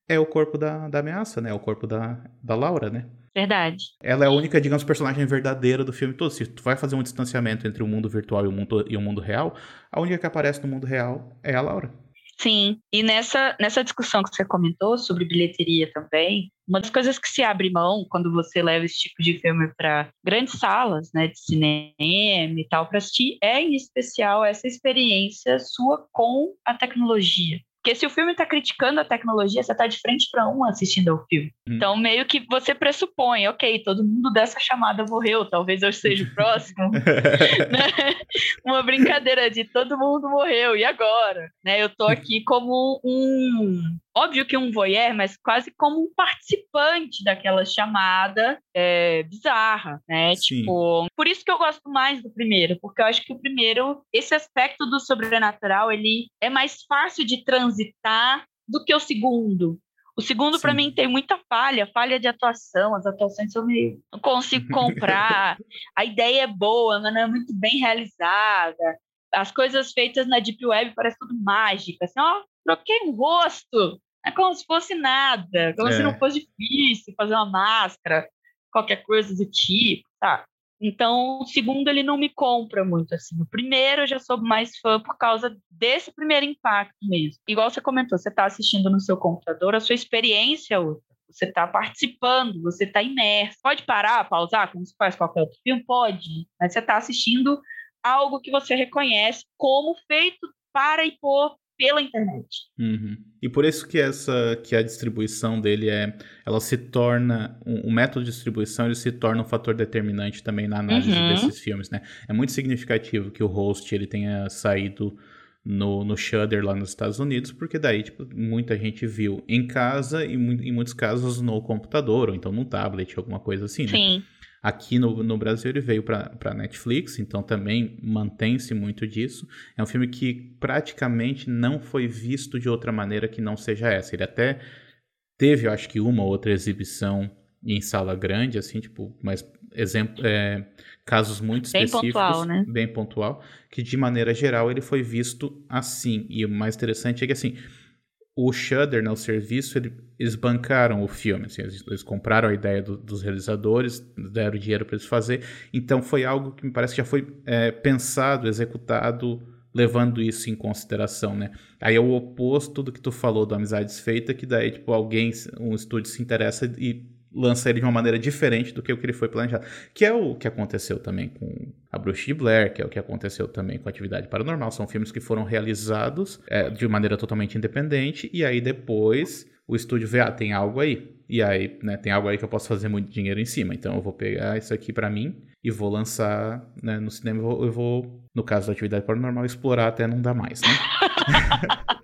é o corpo da, da ameaça, né? É o corpo da, da Laura, né? Verdade. Ela é a única, digamos, personagem verdadeira do filme todo. Se tu vai fazer um distanciamento entre o mundo virtual e o mundo, e o mundo real, a única que aparece no mundo real é a Laura. Sim, e nessa, nessa discussão que você comentou sobre bilheteria também, uma das coisas que se abre mão quando você leva esse tipo de filme para grandes salas, né, de cinema e tal, para assistir, é em especial essa experiência sua com a tecnologia. Porque se o filme está criticando a tecnologia, você está de frente para um assistindo ao filme. Hum. Então, meio que você pressupõe, ok, todo mundo dessa chamada morreu, talvez eu seja o próximo. [laughs] né? Uma brincadeira de todo mundo morreu, e agora? Né? Eu estou aqui como um óbvio que um voyeur, mas quase como um participante daquela chamada é, bizarra, né? Sim. Tipo, por isso que eu gosto mais do primeiro, porque eu acho que o primeiro, esse aspecto do sobrenatural, ele é mais fácil de transitar do que o segundo. O segundo, para mim, tem muita falha, falha de atuação. As atuações são meio. Não consigo [laughs] comprar. a ideia é boa, mas não é muito bem realizada. As coisas feitas na Deep Web parecem tudo mágica. Assim, ó, troquei um rosto. É como se fosse nada, como é. se não fosse difícil fazer uma máscara, qualquer coisa do tipo, tá? Então, o segundo ele não me compra muito assim. O primeiro eu já sou mais fã por causa desse primeiro impacto mesmo. Igual você comentou, você está assistindo no seu computador, a sua experiência é outra. Você está participando, você está imerso. Pode parar, pausar, como se faz qualquer outro filme? Pode. Mas você está assistindo algo que você reconhece como feito para e por pela internet. Uhum. E por isso que essa que a distribuição dele é, ela se torna o um, um método de distribuição ele se torna um fator determinante também na análise uhum. desses filmes, né? É muito significativo que o host ele tenha saído no, no Shudder lá nos Estados Unidos, porque daí tipo, muita gente viu em casa e em muitos casos no computador ou então no tablet, alguma coisa assim, né? Sim. Aqui no, no Brasil ele veio para Netflix, então também mantém-se muito disso. É um filme que praticamente não foi visto de outra maneira que não seja essa. Ele até teve, eu acho que uma outra exibição em sala grande, assim, tipo, mas exemplo, é, casos muito bem específicos, pontual, né? bem pontual, que de maneira geral ele foi visto assim. E o mais interessante é que assim, o Shudder, né, o serviço, ele, eles bancaram o filme, assim, eles, eles, compraram a ideia do, dos realizadores, deram dinheiro para eles fazer. Então foi algo que me parece que já foi é, pensado, executado levando isso em consideração, né? Aí é o oposto do que tu falou do Amizades Feita, que daí, tipo, alguém, um estúdio se interessa e lança ele de uma maneira diferente do que o que ele foi planejado. Que é o que aconteceu também com A Bruxa de Blair, que é o que aconteceu também com Atividade Paranormal. São filmes que foram realizados é, de maneira totalmente independente, e aí depois o estúdio vê, ah, tem algo aí. E aí, né, tem algo aí que eu posso fazer muito dinheiro em cima. Então eu vou pegar isso aqui para mim e vou lançar né, no cinema. Eu vou, eu vou, no caso da atividade paranormal, explorar até não dar mais, né? [laughs]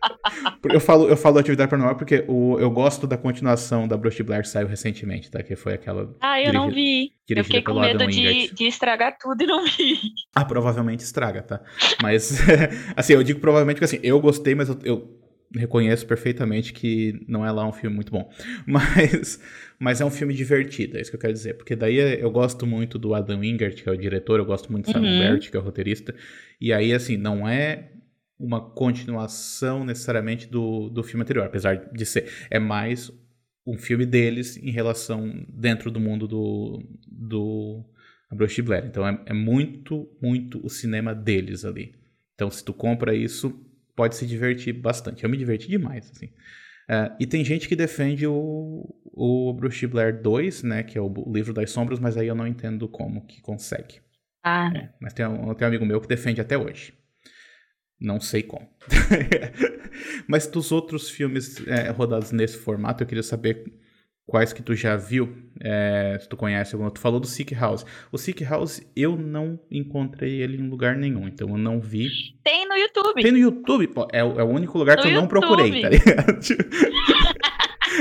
eu falo, eu falo atividade paranormal porque o, eu gosto da continuação da Bruce Blair que saiu recentemente, tá? Que foi aquela. Ah, eu não vi. Eu fiquei com medo de, de, estragar tudo e não vi. Ah, provavelmente estraga, tá? Mas, [laughs] assim, eu digo provavelmente porque assim, eu gostei, mas eu, eu reconheço perfeitamente que não é lá um filme muito bom. [laughs] Mas, mas é um filme divertido, é isso que eu quero dizer. Porque daí eu gosto muito do Adam Wingert, que é o diretor, eu gosto muito do Simon uhum. Bert, que é o roteirista. E aí, assim, não é uma continuação necessariamente do, do filme anterior, apesar de ser. É mais um filme deles em relação dentro do mundo do, do Bruce Blair. Então é, é muito, muito o cinema deles ali. Então, se tu compra isso, pode se divertir bastante. Eu me diverti demais, assim. Uh, e tem gente que defende o, o Bruce Blair 2, né, que é o livro das sombras, mas aí eu não entendo como que consegue. Ah. É, mas tem um, tem um amigo meu que defende até hoje. Não sei como. [laughs] mas dos outros filmes é, rodados nesse formato, eu queria saber quais que tu já viu, é, se tu conhece algum. Tu falou do Sick House. O Sick House, eu não encontrei ele em lugar nenhum, então eu não vi. Tem no YouTube. Tem no YouTube, pô, é, é o único lugar no que eu YouTube. não procurei, tá ligado?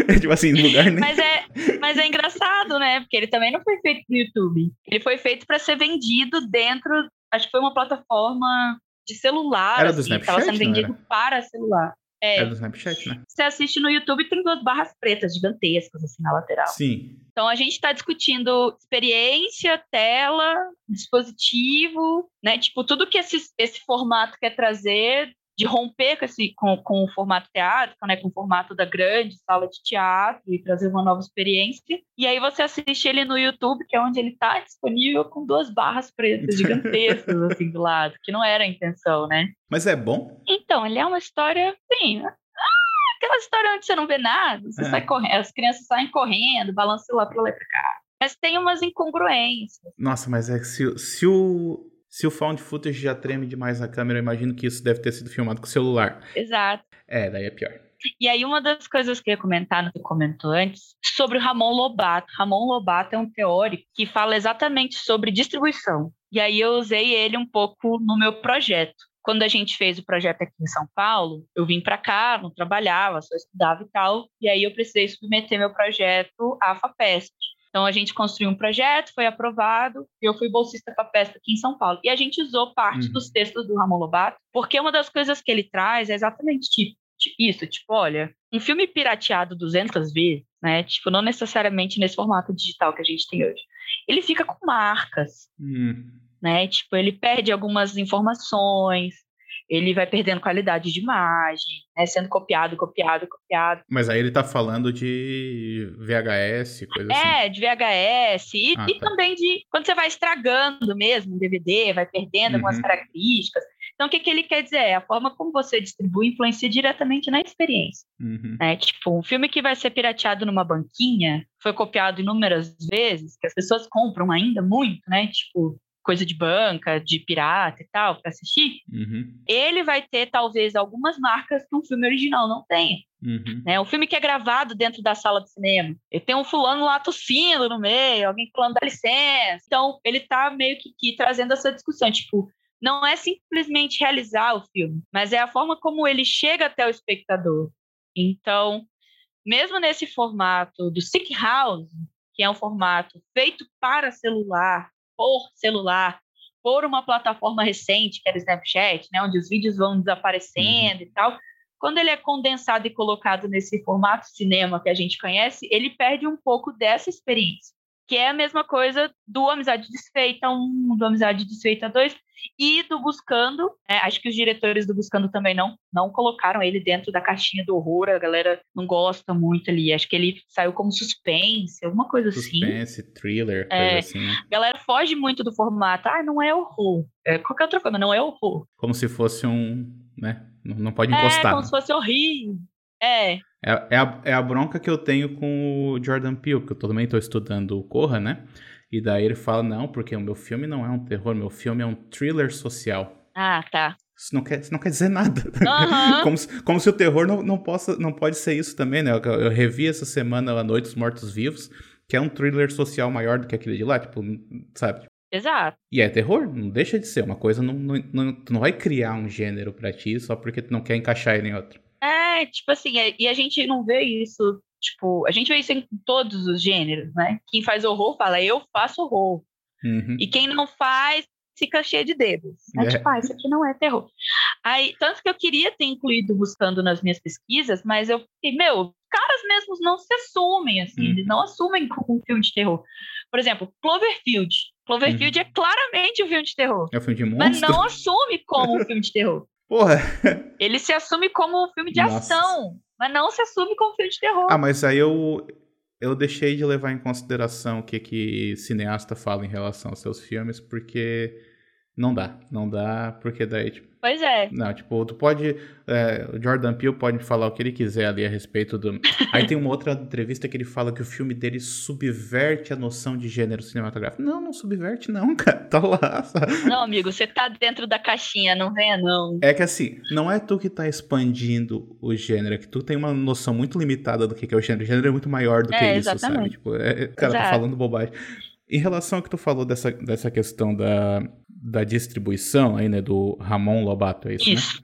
é [laughs] tipo assim, lugar nenhum. Mas é, mas é engraçado, né? Porque ele também não foi feito no YouTube. Ele foi feito para ser vendido dentro, acho que foi uma plataforma de celular. Era do assim, Snapchat, Estava sendo vendido para celular. É. é do Snapchat, né? Você assiste no YouTube tem duas barras pretas gigantescas assim na lateral. Sim. Então a gente está discutindo experiência, tela, dispositivo, né? Tipo, tudo que esse, esse formato quer trazer de romper com, esse, com, com o formato teátrico, né, com o formato da grande sala de teatro e trazer uma nova experiência. E aí você assiste ele no YouTube, que é onde ele está disponível com duas barras pretas gigantescas [laughs] assim do lado, que não era a intenção, né? Mas é bom? Então, ele é uma história, sim, ah, aquela história onde você não vê nada, você é. sai correndo, as crianças saem correndo, balançam lá para lá para cá. Mas tem umas incongruências. Nossa, mas é que se, se o se o found footage já treme demais na câmera, eu imagino que isso deve ter sido filmado com o celular. Exato. É, daí é pior. E aí, uma das coisas que eu ia comentar no que eu comentou antes, sobre o Ramon Lobato. Ramon Lobato é um teórico que fala exatamente sobre distribuição. E aí eu usei ele um pouco no meu projeto. Quando a gente fez o projeto aqui em São Paulo, eu vim para cá, não trabalhava, só estudava e tal. E aí eu precisei submeter meu projeto à FAPESP. Então, a gente construiu um projeto, foi aprovado, e eu fui bolsista para a festa aqui em São Paulo. E a gente usou parte uhum. dos textos do Ramon Lobato, porque uma das coisas que ele traz é exatamente tipo, isso, tipo, olha, um filme pirateado 200 vezes, né, tipo, não necessariamente nesse formato digital que a gente tem hoje, ele fica com marcas, uhum. né, tipo, ele perde algumas informações, ele vai perdendo qualidade de imagem, né, sendo copiado, copiado, copiado. Mas aí ele tá falando de VHS, coisa é, assim. É, de VHS e, ah, e tá. também de quando você vai estragando mesmo o DVD, vai perdendo uhum. algumas características. Então, o que, que ele quer dizer? É a forma como você distribui influencia diretamente na experiência. Uhum. Né? Tipo, um filme que vai ser pirateado numa banquinha, foi copiado inúmeras vezes, que as pessoas compram ainda muito, né? Tipo, coisa de banca, de pirata e tal, para assistir, uhum. ele vai ter talvez algumas marcas que um filme original não tenha. Uhum. Né? Um filme que é gravado dentro da sala de cinema. Ele tem um fulano lá tossindo no meio, alguém falando dá licença. Então, ele tá meio que, que trazendo essa discussão, tipo, não é simplesmente realizar o filme, mas é a forma como ele chega até o espectador. Então, mesmo nesse formato do Sick House, que é um formato feito para celular, por celular, por uma plataforma recente, que era o Snapchat, né, onde os vídeos vão desaparecendo uhum. e tal, quando ele é condensado e colocado nesse formato cinema que a gente conhece, ele perde um pouco dessa experiência. Que é a mesma coisa do Amizade Desfeita 1, do Amizade Desfeita 2 e do Buscando. É, acho que os diretores do Buscando também não, não colocaram ele dentro da caixinha do horror, a galera não gosta muito ali. Acho que ele saiu como suspense, alguma coisa suspense, assim. Suspense, thriller, é, coisa assim. Né? A galera foge muito do formato. Ah, não é horror. É qualquer outra coisa, não é horror. Como se fosse um. né? Não pode encostar. É, como se fosse horrível. É. É, é, a, é a bronca que eu tenho com o Jordan Peele, porque eu também estou estudando o Corra, né? E daí ele fala, não, porque o meu filme não é um terror, meu filme é um thriller social. Ah, tá. Isso não quer, isso não quer dizer nada. Uhum. [laughs] como, se, como se o terror não, não, possa, não pode ser isso também, né? Eu, eu revi essa semana A Noite dos Mortos Vivos, que é um thriller social maior do que aquele de lá, tipo, sabe? Exato. E é terror, não deixa de ser. Uma coisa não, não, não, tu não vai criar um gênero para ti só porque tu não quer encaixar ele em outro. É, tipo assim, é, e a gente não vê isso, tipo, a gente vê isso em todos os gêneros, né? Quem faz horror fala, eu faço horror. Uhum. E quem não faz, fica cheio de dedos. Né? É. Tipo, ah, isso aqui não é terror. Aí, tanto que eu queria ter incluído buscando nas minhas pesquisas, mas eu fiquei, meu, caras mesmos não se assumem, assim, Uhum. eles não assumem como um filme de terror. Por exemplo, Cloverfield. Cloverfield é claramente um filme de terror. É um filme de Mas monstro? não assume como um filme de terror. Porra! Ele se assume como um filme de Nossa. ação, mas não se assume como um filme de terror. Ah, mas aí eu, eu deixei de levar em consideração o que, que cineasta fala em relação aos seus filmes, porque não dá. Não dá, porque daí, tipo, Pois é. Não, tipo, tu pode. é, o Jordan Peele pode falar o que ele quiser ali a respeito do. [laughs] Aí tem uma outra entrevista que ele fala que o filme dele subverte a noção de gênero cinematográfico. Não, não subverte, não, [laughs] cara. Tá lá. sabe? Não, amigo, você tá dentro da caixinha, não venha não. É que assim, não é tu que tá expandindo o gênero, é que tu tem uma noção muito limitada do que é o gênero. O gênero é muito maior do que É, isso, sabe? exatamente. Tipo, é, é- cara, tá Exato. falando bobagem. Em relação ao que tu falou dessa, dessa questão da, da distribuição aí, né, do Ramon Lobato, é isso, né? Isso.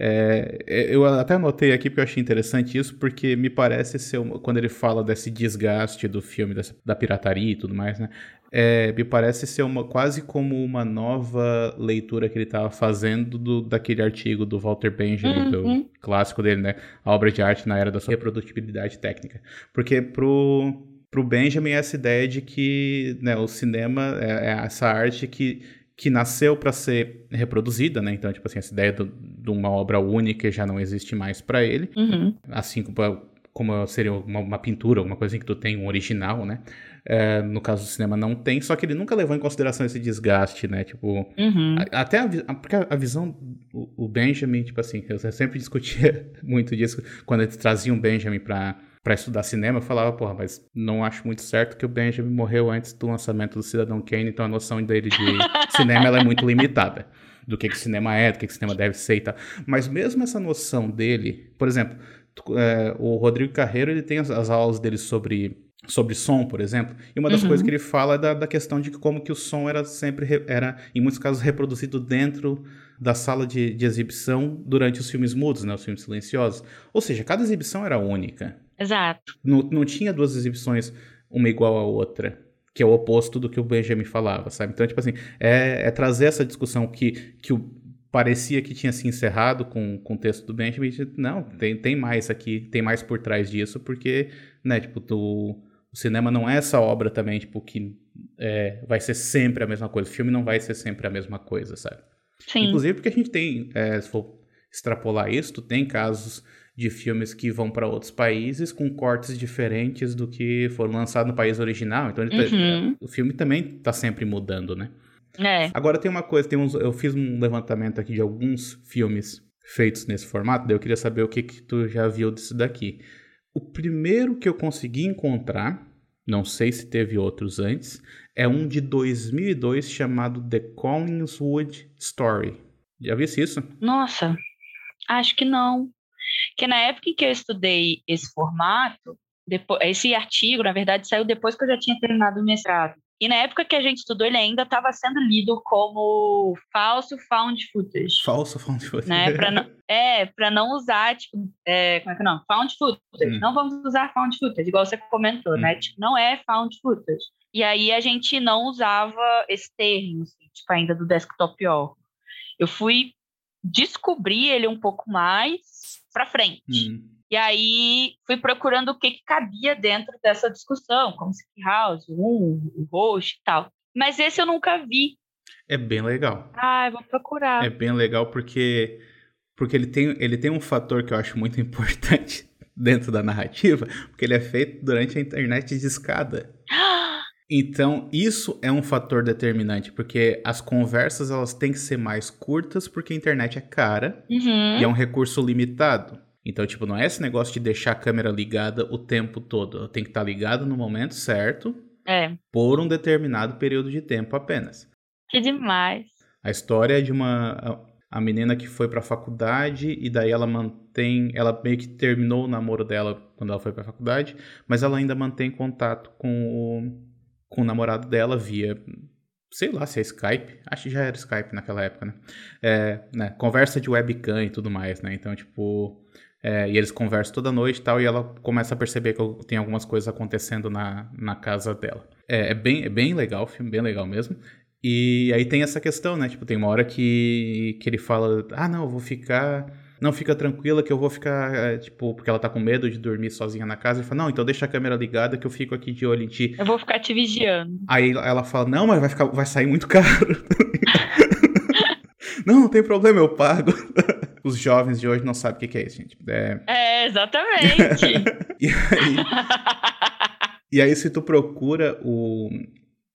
É, é, eu até anotei aqui porque eu achei interessante isso, porque me parece ser, uma- quando ele fala desse desgaste do filme, dessa- da pirataria e tudo mais, né? É, me parece ser uma, quase como uma nova leitura que ele estava fazendo do, daquele artigo do Walter Benjamin, Uhum. do clássico dele, né? A obra de arte na era da sua reprodutibilidade técnica. Porque pro, pro Benjamin essa ideia de que né, o cinema é, é essa arte que que nasceu para ser reproduzida, né? Então, tipo assim, essa ideia do- de uma obra única já não existe mais para ele, Uhum. assim como, como seria uma, uma pintura, alguma coisa em que tu tem um original, né? É, no caso do cinema não tem, só que ele nunca levou em consideração esse desgaste, né? Tipo, Uhum. a- até a, a- porque a visão, o, o Benjamin, tipo assim, eu sempre discutia [laughs] muito disso quando eles traziam o Benjamin pra, pra estudar cinema, eu falava, porra, mas não acho muito certo que o Benjamin morreu antes do lançamento do Cidadão Kane, então a noção dele de [laughs] cinema ela é muito limitada. Do que, que cinema é, do que, que cinema deve ser e tal. Mas mesmo essa noção dele, por exemplo, é, o Rodrigo Carreiro ele tem as, as aulas dele sobre sobre som, por exemplo, e uma das Uhum. coisas que ele fala é da, da questão de como que o som era sempre, re- era em muitos casos reproduzido dentro da sala de, de exibição durante os filmes mudos, né, os filmes silenciosos. Ou seja, cada exibição era única. Exato. Não, não tinha duas exibições, uma igual à outra, que é o oposto do que o Benjamin falava, sabe? Então, tipo assim, é, é trazer essa discussão que, que o, parecia que tinha se encerrado com, com o texto do Benjamin. Não, tem, tem mais aqui, tem mais por trás disso, porque, né, tipo, tu, o cinema não é essa obra também, tipo, que é, vai ser sempre a mesma coisa. O filme não vai ser sempre a mesma coisa, sabe? Sim. Inclusive porque a gente tem, é, se for extrapolar isso, tu tem casos de filmes que vão para outros países com cortes diferentes do que foram lançados no país original. Então tá- Uhum. o filme também tá sempre mudando, né? É. Agora tem uma coisa, tem uns, eu fiz um levantamento aqui de alguns filmes feitos nesse formato, daí eu queria saber o que que tu já viu disso daqui. O primeiro que eu consegui encontrar, não sei se teve outros antes, é um de 2002 chamado The Collingswood Story. Já viu isso? Nossa, acho que não. Porque na época em que eu estudei esse formato, depois, esse artigo, na verdade, saiu depois que eu já tinha terminado o mestrado. E na época que a gente estudou, ele ainda estava sendo lido como falso found footage. Falso found footage. né? Pra não, [laughs] é, para não usar, tipo, é, como é que não? Found footage. Hum. Não vamos usar found footage, igual você comentou, né? Hum. Tipo, não é found footage. E aí a gente não usava esse termo, assim, tipo, ainda do desktop horror. Eu fui descobrir ele um pouco mais pra frente. Hum. E aí fui procurando o que, que cabia dentro dessa discussão, como Sick House, um, o Host e tal. Mas esse eu nunca vi. É bem legal. Ah, eu vou procurar. É bem legal porque porque ele tem, ele tem um fator que eu acho muito [laughs] importante dentro da narrativa, porque ele é feito durante a internet de escada. [gasps] Então, isso é um fator determinante, porque as conversas elas têm que ser mais curtas, porque a internet é cara Uhum. e é um recurso limitado. Então, tipo, não é esse negócio de deixar a câmera ligada o tempo todo. Ela tem que estar ligada no momento certo, É, por um determinado período de tempo apenas. que demais. A história é de uma a, a menina que foi pra faculdade e daí ela mantém, ela meio que terminou o namoro dela quando ela foi pra faculdade, mas ela ainda mantém contato com o, com o namorado dela via sei lá se é Skype, acho que já era Skype naquela época, né? É, né, Conversa de webcam e tudo mais, né? Então, tipo, é, e eles conversam toda noite e tal, e ela começa a perceber que tem algumas coisas acontecendo na, na casa dela. É, é bem, é bem legal o filme, bem legal mesmo. E aí tem essa questão, né? Tipo, tem uma hora que, que ele fala: Ah, não, eu vou ficar. Não, fica tranquila que eu vou ficar, é, tipo, porque ela tá com medo de dormir sozinha na casa. Ele fala: Não, então deixa a câmera ligada que eu fico aqui de olho em ti. Eu vou ficar te vigiando. Aí ela fala: Não, mas vai, ficar, vai sair muito caro. [laughs] não, não tem problema, eu pago. [laughs] Os jovens de hoje não sabem o que que é isso, gente. É, É, exatamente. [laughs] e aí, e aí, se tu procura o,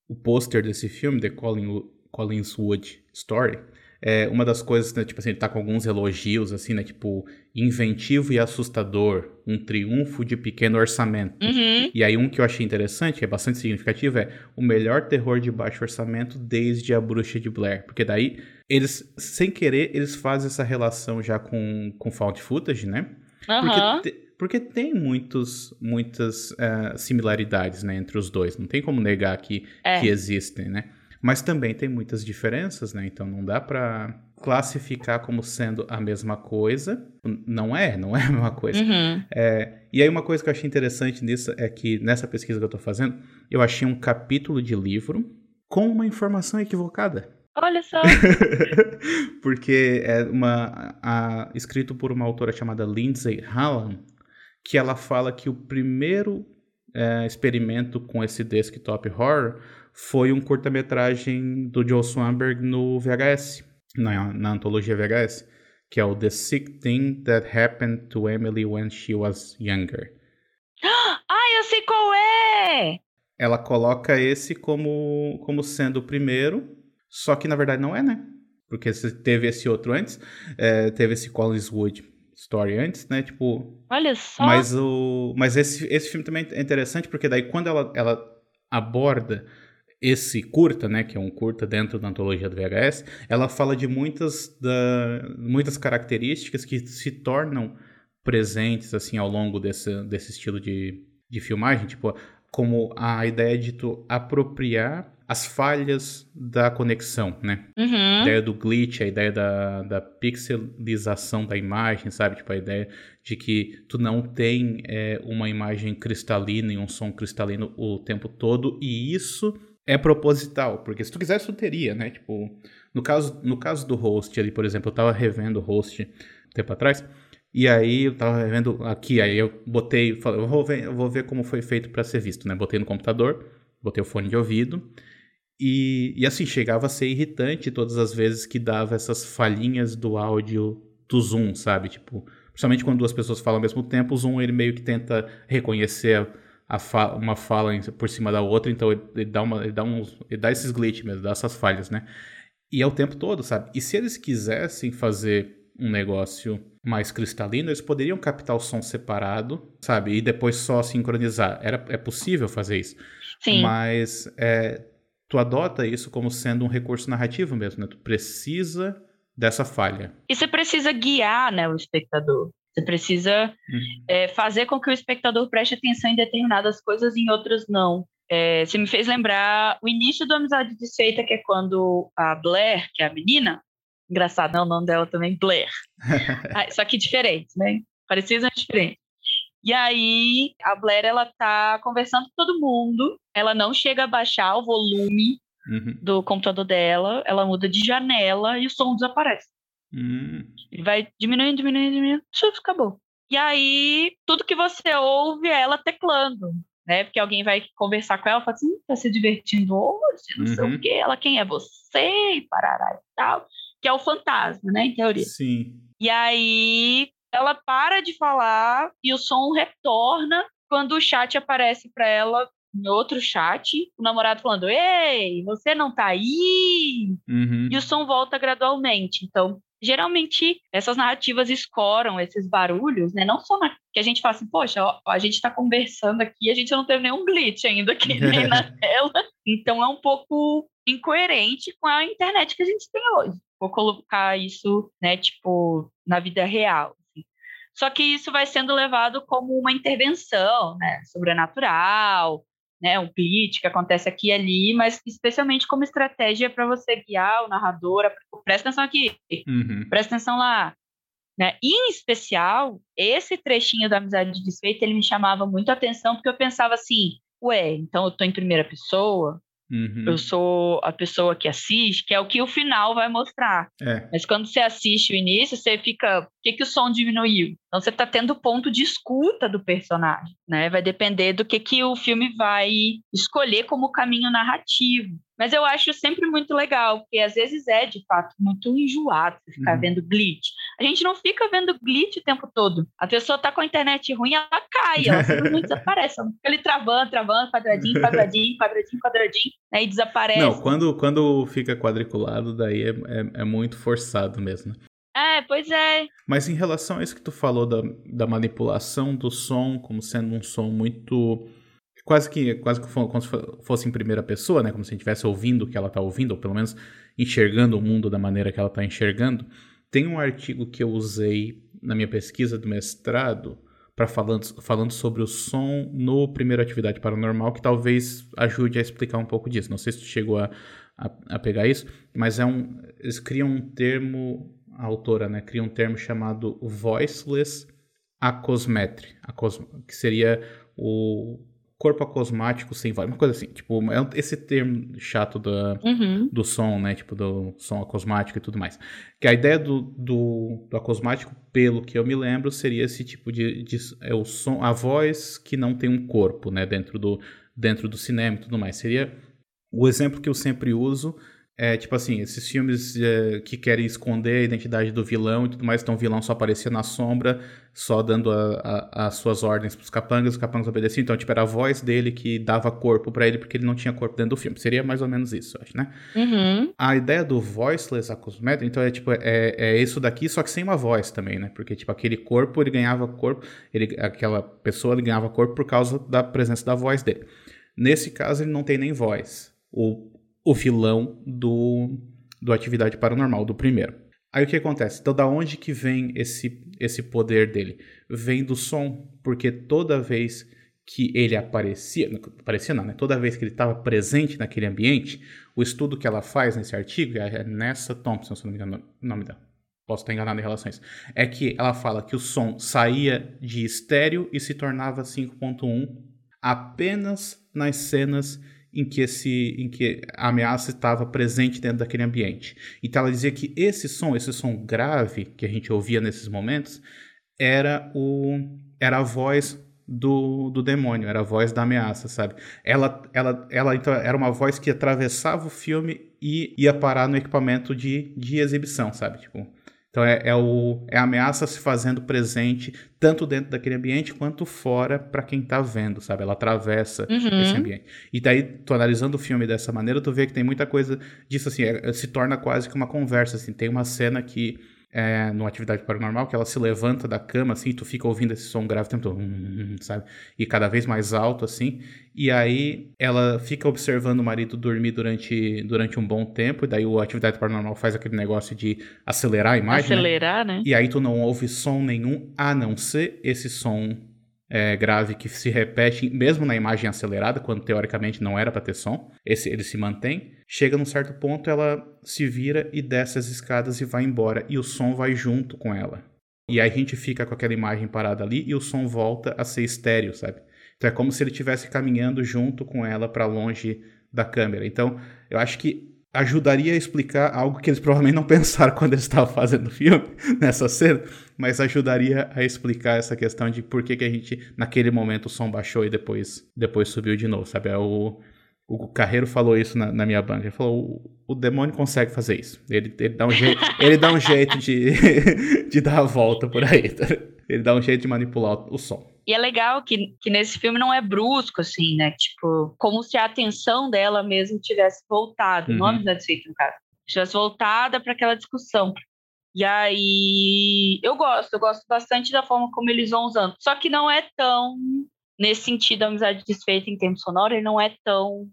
o pôster desse filme, The Colin, Collinswood Story, é uma das coisas, né, tipo assim, ele tá com alguns elogios, assim, né, tipo, inventivo e assustador, um triunfo de pequeno orçamento. Uhum. E aí um que eu achei interessante, que é bastante significativo, é o melhor terror de baixo orçamento desde A Bruxa de Blair. Porque daí, eles, sem querer, eles fazem essa relação já com, com found footage, né? Aham. Porque, te- porque tem muitos, muitas eh, similaridades né, entre os dois. Não tem como negar que, É. que existem, né? Mas também tem muitas diferenças, né? Então não dá pra classificar como sendo a mesma coisa. Não é, não é a mesma coisa. Uhum. É, e aí uma coisa que eu achei interessante nisso é que nessa pesquisa que eu tô fazendo, eu achei um capítulo de livro com uma informação equivocada. Olha só. [laughs] Porque é uma a- escrito por uma autora chamada Lindsay Hallam, que ela fala que o primeiro é, experimento com esse desktop horror foi um curta-metragem do Joe Swanberg no VHS, na, na antologia VHS, que é o The Sick Thing That Happened to Emily When She Was Younger. [gasps] Ai, eu sei qual é! Ela coloca esse como, como sendo o primeiro, só que na verdade não é, né? Porque teve esse outro antes, é, teve esse Collinswood Story antes, né? Tipo, Olha só. mas o, mas esse, esse filme também é interessante porque daí quando ela, ela aborda esse curta, né, que é um curta dentro da antologia do VHS, ela fala de muitas da, muitas características que se tornam presentes assim ao longo desse, desse estilo de, de filmagem, tipo como a ideia de tu apropriar as falhas da conexão, né? A Uhum. ideia do glitch, a ideia da, da pixelização da imagem, sabe? Tipo, a ideia de que tu não tem é, uma imagem cristalina e um som cristalino o tempo todo, e isso é proposital, porque se tu quisesse, tu teria, né? Tipo, no caso, no caso do host ali, por exemplo, eu tava revendo o host um tempo atrás, e aí eu tava revendo aqui, aí eu botei, falei, eu vou ver, eu vou ver como foi feito para ser visto, né? Botei no computador, botei o fone de ouvido, e, e assim, chegava a ser irritante todas as vezes que dava essas falhinhas do áudio do Zoom, sabe? Tipo, principalmente quando duas pessoas falam ao mesmo tempo, o Zoom ele meio que tenta reconhecer a fa uma fala por cima da outra, então ele, ele dá uma, ele dá uns, ele dá esses glitches mesmo, dá essas falhas, né? E é o tempo todo, sabe? E se eles quisessem fazer um negócio mais cristalino, eles poderiam captar o som separado, sabe? E depois só sincronizar. Era, é possível fazer isso. Sim. Mas é, tu adota isso como sendo um recurso narrativo mesmo, né? Tu precisa dessa falha. E você precisa guiar né, o espectador. Você precisa Uhum. é, fazer com que o espectador preste atenção em determinadas coisas e em outras não. É, você me fez lembrar o início do Amizade Desfeita, que é quando a Blair, que é a menina, engraçado, né? O nome dela também, Blair. [laughs] Ah, só que diferente, né? Parecido, mas diferente. E aí, a Blair, ela tá conversando com todo mundo, ela não chega a baixar o volume Uhum. do computador dela, ela muda de janela e o som desaparece. Hum. Ele vai diminuindo, diminuindo, diminuindo, chuf, acabou. E aí, tudo que você ouve é ela teclando, né? Porque alguém vai conversar com ela e fala assim, tá se divertindo hoje, não uhum. sei o uhum. quê. Ela, quem é você? E parará e tal. Que é o fantasma, né, em teoria. Sim. E aí, ela para de falar e o som retorna quando o chat aparece para ela em outro chat, o namorado falando: Ei, você não tá aí? Uhum. E o som volta gradualmente. Então, geralmente, essas narrativas escoram esses barulhos, né? Não só na, que a gente fala assim, poxa, ó, a gente tá conversando aqui, a gente não teve nenhum glitch ainda aqui [laughs] nem na tela. Então, é um pouco incoerente com a internet que a gente tem hoje. Vou colocar isso, né, tipo, na vida real. Assim. Só que isso vai sendo levado como uma intervenção, né, sobrenatural, né, um glitch que acontece aqui e ali, mas especialmente como estratégia para você guiar o narrador. Presta atenção aqui, uhum. presta atenção lá. Né? E, em especial, esse trechinho da Amizade de Desfeita, ele me chamava muito a atenção, porque eu pensava assim, ué, então eu estou em primeira pessoa, Uhum. Eu sou a pessoa que assiste, que é o que o final vai mostrar. É. Mas quando você assiste o início, você fica. Por que, que o som diminuiu? Então você está tendo ponto de escuta do personagem, né? Vai depender do que, que o filme vai escolher como caminho narrativo. Mas eu acho sempre muito legal, porque às vezes é, de fato, muito enjoado ficar uhum. vendo glitch. A gente não fica vendo glitch o tempo todo. A pessoa tá com a internet ruim, ela cai, ela [laughs] simplesmente desaparece. Ela fica ali travando, travando, quadradinho, quadradinho, quadradinho, quadradinho, né, e desaparece. Não, quando, quando fica quadriculado, daí é, é, é muito forçado mesmo. É, pois é. Mas em relação a isso que tu falou da, da manipulação do som como sendo um som muito quase que quase que como se fosse em primeira pessoa, né? Como se a gente estivesse ouvindo o que ela está ouvindo, ou pelo menos enxergando o mundo da maneira que ela está enxergando. Tem um artigo que eu usei na minha pesquisa do mestrado para falando, falando sobre o som no primeiro atividade paranormal, que talvez ajude a explicar um pouco disso. Não sei se tu chegou a, a, a pegar isso, mas é um eles criam um termo a autora, né, cria um termo chamado voiceless acosmetry, acos, que seria o corpo acosmático sem voz, uma coisa assim, tipo, é esse termo chato da, uhum. do som, né, tipo, do som acosmático e tudo mais. Que a ideia do, do, do acosmático, pelo que eu me lembro, seria esse tipo de, de, é o som, a voz que não tem um corpo, né, dentro do, dentro do cinema e tudo mais. Seria o exemplo que eu sempre uso é, tipo assim, esses filmes é, que querem esconder a identidade do vilão e tudo mais, então o vilão só aparecia na sombra, só dando a, a, as suas ordens pros capangas, os capangas obedeciam. Então, tipo, era a voz dele que dava corpo para ele, porque ele não tinha corpo dentro do filme. Seria mais ou menos isso, eu acho, né? Uhum. A ideia do voiceless acosmeter, então é tipo, é, é isso daqui, só que sem uma voz também, né? Porque, tipo, aquele corpo, ele ganhava corpo, ele, aquela pessoa, ele ganhava corpo por causa da presença da voz dele. Nesse caso, ele não tem nem voz. O o vilão do, do Atividade Paranormal, do primeiro. Aí o que acontece? Então, da onde que vem esse, esse poder dele? Vem do som, porque toda vez que ele aparecia, aparecia não, né? Toda vez que ele estava presente naquele ambiente, o estudo que ela faz nesse artigo, é Nessa Thompson, se não me engano o nome dela, posso estar enganado em isso, é que ela fala que o som saía de estéreo e se tornava 5.1 apenas nas cenas em que, esse, em que a ameaça estava presente dentro daquele ambiente. Então ela dizia que esse som, esse som grave que a gente ouvia nesses momentos, era, o, era a voz do, do demônio, era a voz da ameaça, sabe? Ela, ela, ela então, era uma voz que atravessava o filme e ia parar no equipamento de, de exibição, sabe? Tipo, então é, é, o, é a ameaça se fazendo presente tanto dentro daquele ambiente quanto fora para quem está vendo, sabe? Ela atravessa uhum. esse ambiente. E daí, tu analisando o filme dessa maneira, tu vê que tem muita coisa disso assim, é, se torna quase que uma conversa, assim. Tem uma cena que é, numa atividade paranormal, que ela se levanta da cama, assim, e tu fica ouvindo esse som grave o tempo todo, hum, hum, hum, sabe? E cada vez mais alto, assim. E aí ela fica observando o marido dormir durante, durante um bom tempo, e daí o atividade paranormal faz aquele negócio de acelerar a imagem. Né? Acelerar, né? né? E aí tu não ouve som nenhum, a não ser esse som é, grave que se repete mesmo na imagem acelerada, quando teoricamente não era para ter som. Esse, ele se mantém. Chega num certo ponto, ela se vira e desce as escadas e vai embora. E o som vai junto com ela. E aí a gente fica com aquela imagem parada ali e o som volta a ser estéreo, sabe? Então é como se ele estivesse caminhando junto com ela para longe da câmera. Então eu acho que ajudaria a explicar algo que eles provavelmente não pensaram [laughs] quando eles estavam fazendo o filme, nessa cena, mas ajudaria a explicar essa questão de por que, que a gente, naquele momento, o som baixou e depois, depois subiu de novo, sabe? É o, o Carreiro falou isso na, na minha banda. Ele falou: o, o demônio consegue fazer isso. Ele, ele, dá, um jeito, [laughs] ele dá um jeito de, [laughs] de dar a volta por aí. Tá? Ele dá um jeito de manipular o som. E é legal que, que nesse filme não é brusco, assim, né? Tipo, como se a atenção dela mesmo tivesse voltado, uhum. não a feito no caso, tivesse voltada para aquela discussão. E aí, eu gosto, eu gosto bastante da forma como eles vão usando. Só que não é tão nesse sentido, a amizade desfeita em tempo sonoro, ele não é tão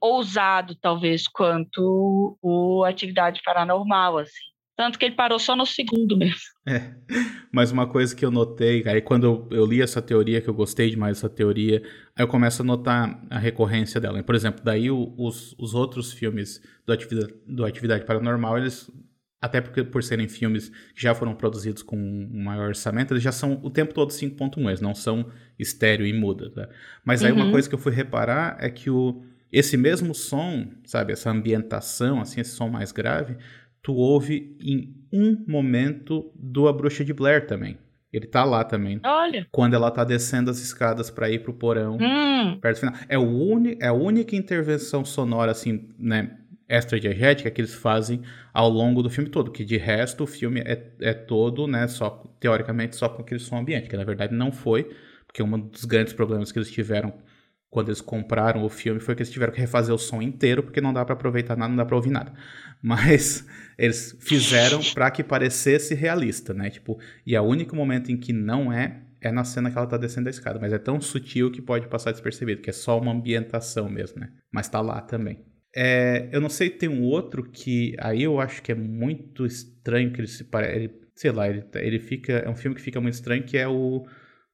ousado, talvez, quanto o Atividade Paranormal, assim. Tanto que ele parou só no segundo mesmo. É, mas uma coisa que eu notei, aí quando eu, eu, li essa teoria, que eu gostei demais dessa teoria, aí eu começo a notar a recorrência dela. Por exemplo, daí o, os, os outros filmes do Atividade, do Atividade Paranormal, eles até porque por serem filmes que já foram produzidos com um maior orçamento, eles já são o tempo todo 5.1, eles não são estéreo e muda, tá? Mas aí uhum. uma coisa que eu fui reparar é que o, esse mesmo som, sabe, essa ambientação, assim, esse som mais grave, tu ouve em um momento do A Bruxa de Blair também. Ele tá lá também. Olha. Quando ela tá descendo as escadas para ir pro porão, hum. perto do final. É, o uni, é a única intervenção sonora, assim, né, extra-diegética que eles fazem ao longo do filme todo, que de resto o filme é, é todo, né, só, teoricamente, só com aquele som ambiente, que na verdade não foi, porque um dos grandes problemas que eles tiveram quando eles compraram o filme foi que eles tiveram que refazer o som inteiro, porque não dá para aproveitar nada, não dá para ouvir nada. [laughs] Mas eles fizeram para que parecesse realista, né? Tipo, e o único momento em que não é é na cena que ela tá descendo a escada, mas é tão sutil que pode passar despercebido, que é só uma ambientação mesmo, né? Mas tá lá também. É, eu não sei, tem um outro que aí eu acho que é muito estranho que ele se parece. Sei lá, ele, ele fica. É um filme que fica muito estranho, que é o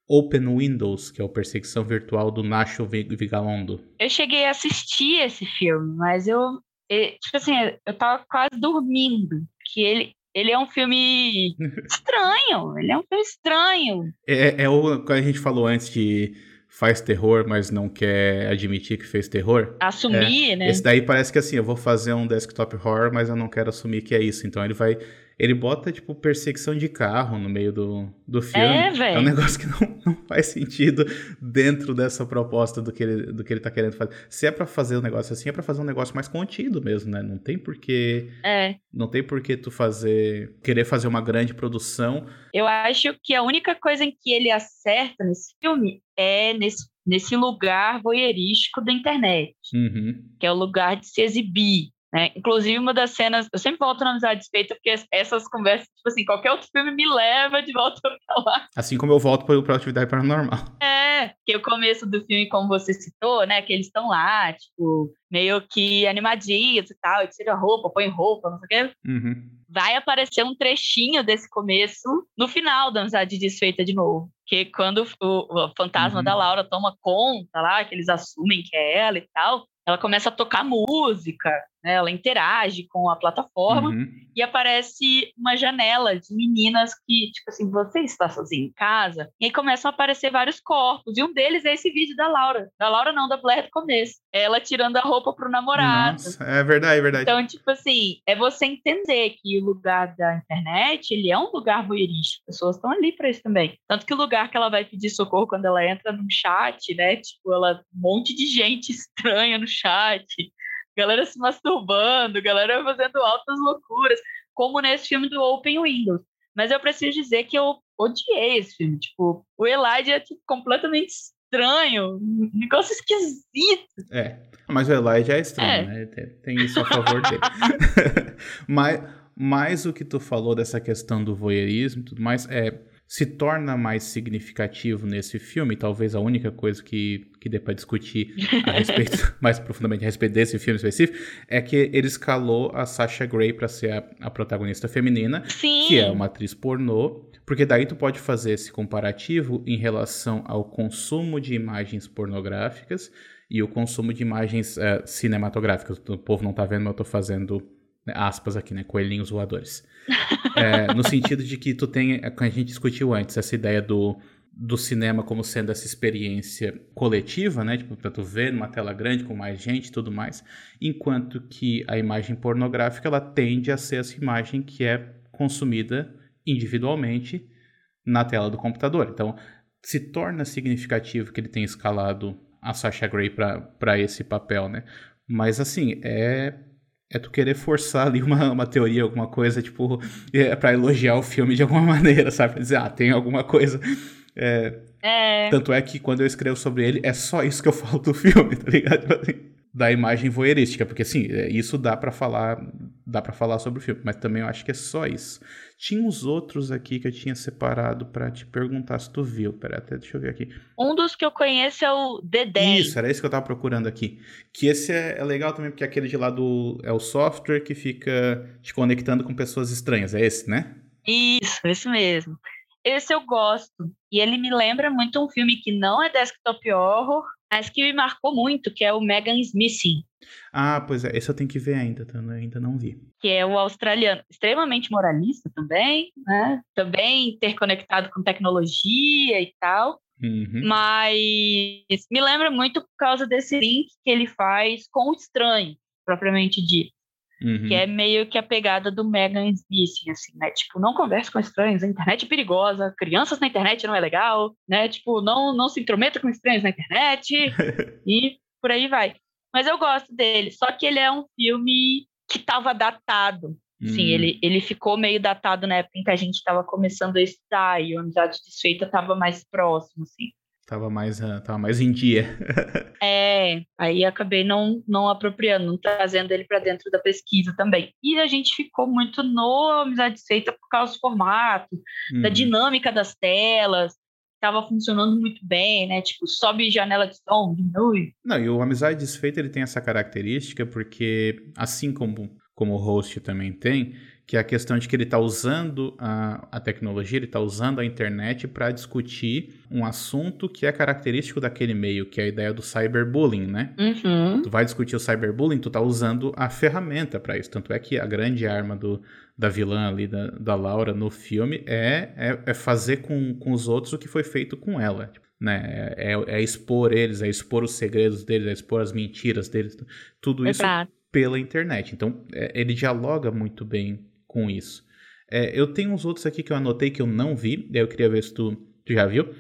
Open Windows, que é o Perseguição Virtual do Nacho Vigalondo. Eu cheguei a assistir esse filme, mas eu. tipo assim, eu tava quase dormindo. Que ele, ele é um filme [laughs] estranho. Ele é um filme estranho. É, é o que a gente falou antes de faz terror, mas não quer admitir que fez terror. Assumir, é, né? Esse daí parece que assim, eu vou fazer um desktop horror, mas eu não quero assumir que é isso. Então ele vai ele bota, tipo, perseguição de carro no meio do, do filme. É, velho. É um negócio que não, [laughs] não faz sentido dentro dessa proposta do que ele, do que ele tá querendo fazer. Se é para fazer um negócio assim, é para fazer um negócio mais contido mesmo, né? Não tem porquê. É. Não tem porquê tu fazer. querer fazer uma grande produção. Eu acho que a única coisa em que ele acerta nesse filme é nesse, nesse lugar voyeurístico da internet. Uhum. Que é o lugar de se exibir. Né? Inclusive, uma das cenas, eu sempre volto na Amizade Despeita, porque essas conversas, tipo assim, qualquer outro filme me leva de volta pra lá. Assim como eu volto pra, pra atividade paranormal. É, que o começo do filme, como você citou, né, que eles estão lá, tipo, meio que animadinhos e tal, e tira roupa, põe roupa, não sei o quê. Uhum. Vai aparecer um trechinho desse começo no final da Amizade Desfeita de novo. Que quando o, o fantasma uhum. da Laura toma conta lá, que eles assumem que é ela e tal, ela começa a tocar música, né? ela interage com a plataforma uhum. e aparece uma janela de meninas que, tipo assim, você está sozinha em casa? E aí começam a aparecer vários corpos, e um deles é esse vídeo da Laura. Da Laura não, da Blair do começo. Ela tirando a roupa pro namorado. Nossa, é verdade, é verdade. Então, tipo assim, é você entender que o lugar da internet, ele é um lugar voyeurístico. As pessoas estão ali para isso também. Tanto que o lugar que ela vai pedir socorro quando ela entra num chat, né? Tipo, ela um monte de gente [laughs] estranha no chat, galera se masturbando, galera fazendo altas loucuras, como nesse filme do Open Windows. Mas eu preciso dizer que eu odiei esse filme. Tipo, o Elijah é tipo, completamente estranho, um negócio esquisito. É, mas o Elijah é estranho, é. né? Tem isso a favor dele. [laughs] [laughs] mas, mas o que tu falou dessa questão do voyeurismo e tudo mais, é se torna mais significativo nesse filme, talvez a única coisa que, que dê para discutir a respeito, [laughs] [laughs] mais profundamente a respeito desse filme específico, é que ele escalou a Sasha Grey para ser a, a, protagonista feminina, Sim. que é uma atriz pornô, porque daí tu pode fazer esse comparativo em relação ao consumo de imagens pornográficas e o consumo de imagens uh, cinematográficas. O povo não tá vendo, mas eu tô fazendo aspas aqui, né? Coelhinhos voadores. É, no sentido de que tu tem, como a gente discutiu antes, essa ideia do, do cinema como sendo essa experiência coletiva, né? Tipo, pra tu ver numa tela grande com mais gente e tudo mais. Enquanto que a imagem pornográfica, ela tende a ser essa imagem que é consumida individualmente na tela do computador. Então, se torna significativo que ele tenha escalado a Sasha Grey para esse papel, né? Mas, assim, é é tu querer forçar ali uma, uma teoria, alguma coisa, tipo, é, para elogiar o filme de alguma [laughs] maneira, sabe? Pra dizer, ah, tem alguma coisa. É, é. Tanto é que quando eu escrevo sobre ele, é só isso que eu [laughs] falo do filme, tá ligado? Tipo assim, da imagem voyeurística, porque assim, é, isso dá para falar, dá para falar sobre o filme, mas também eu acho que é só isso. Tinha uns outros aqui que eu tinha separado para te perguntar se tu viu. Pera, até deixa eu ver aqui. Um dos que eu conheço é o Dedé. Isso, era isso que eu tava procurando aqui. Que esse é, é, legal também, porque aquele de lá do. É o software que fica te conectando com pessoas estranhas. É esse, né? Isso, esse mesmo. Esse eu gosto. E ele me lembra muito um filme que não é desktop horror, mas que me marcou muito, que é o Megan's Missing. Ah, pois é, esse eu tenho que ver ainda, tá? eu ainda não vi. Que é o australiano, extremamente moralista também, né? Também interconectado com tecnologia e tal. Uhum. Mas me lembra muito por causa desse link que ele faz com o estranho, propriamente dito. Uhum. Que é meio que a pegada do Megan Smith, assim, né? Tipo, não converse com estranhos, a internet é perigosa, crianças na internet não é legal, né? Tipo, não, não se intrometa com estranhos na internet [laughs] e por aí vai. Mas eu gosto dele, só que ele é um filme que estava datado. Sim, hum. ele, ele ficou meio datado na época em que a gente estava começando a estudar e a Amizade Desfeita estava mais próximo, assim. Tava mais, uh, tava mais em dia. [laughs] é, aí acabei não, não apropriando, não trazendo ele para dentro da pesquisa também. E a gente ficou muito no Amizade Feita por causa do formato, uhum. da dinâmica das telas, estava funcionando muito bem, né? Tipo, sobe janela de som, diminui. Não, e o Amizade Desfeita ele tem essa característica porque, assim como, como o host também tem, que é a questão de que ele está usando a, a tecnologia, ele está usando a internet para discutir um assunto que é característico daquele meio, que é a ideia do cyberbullying, né? Uhum. Tu vai discutir o cyberbullying, tu tá usando a ferramenta para isso. Tanto é que a grande arma do, da vilã ali, da, da Laura, no filme, é, é, é fazer com, com os outros o que foi feito com ela. Né? É, é, é expor eles, é expor os segredos deles, é expor as mentiras deles. Tudo isso Exato. pela internet. Então, é, ele dialoga muito bem com isso. É, eu tenho uns outros aqui que eu anotei que eu não vi, daí eu queria ver se tu, tu já viu.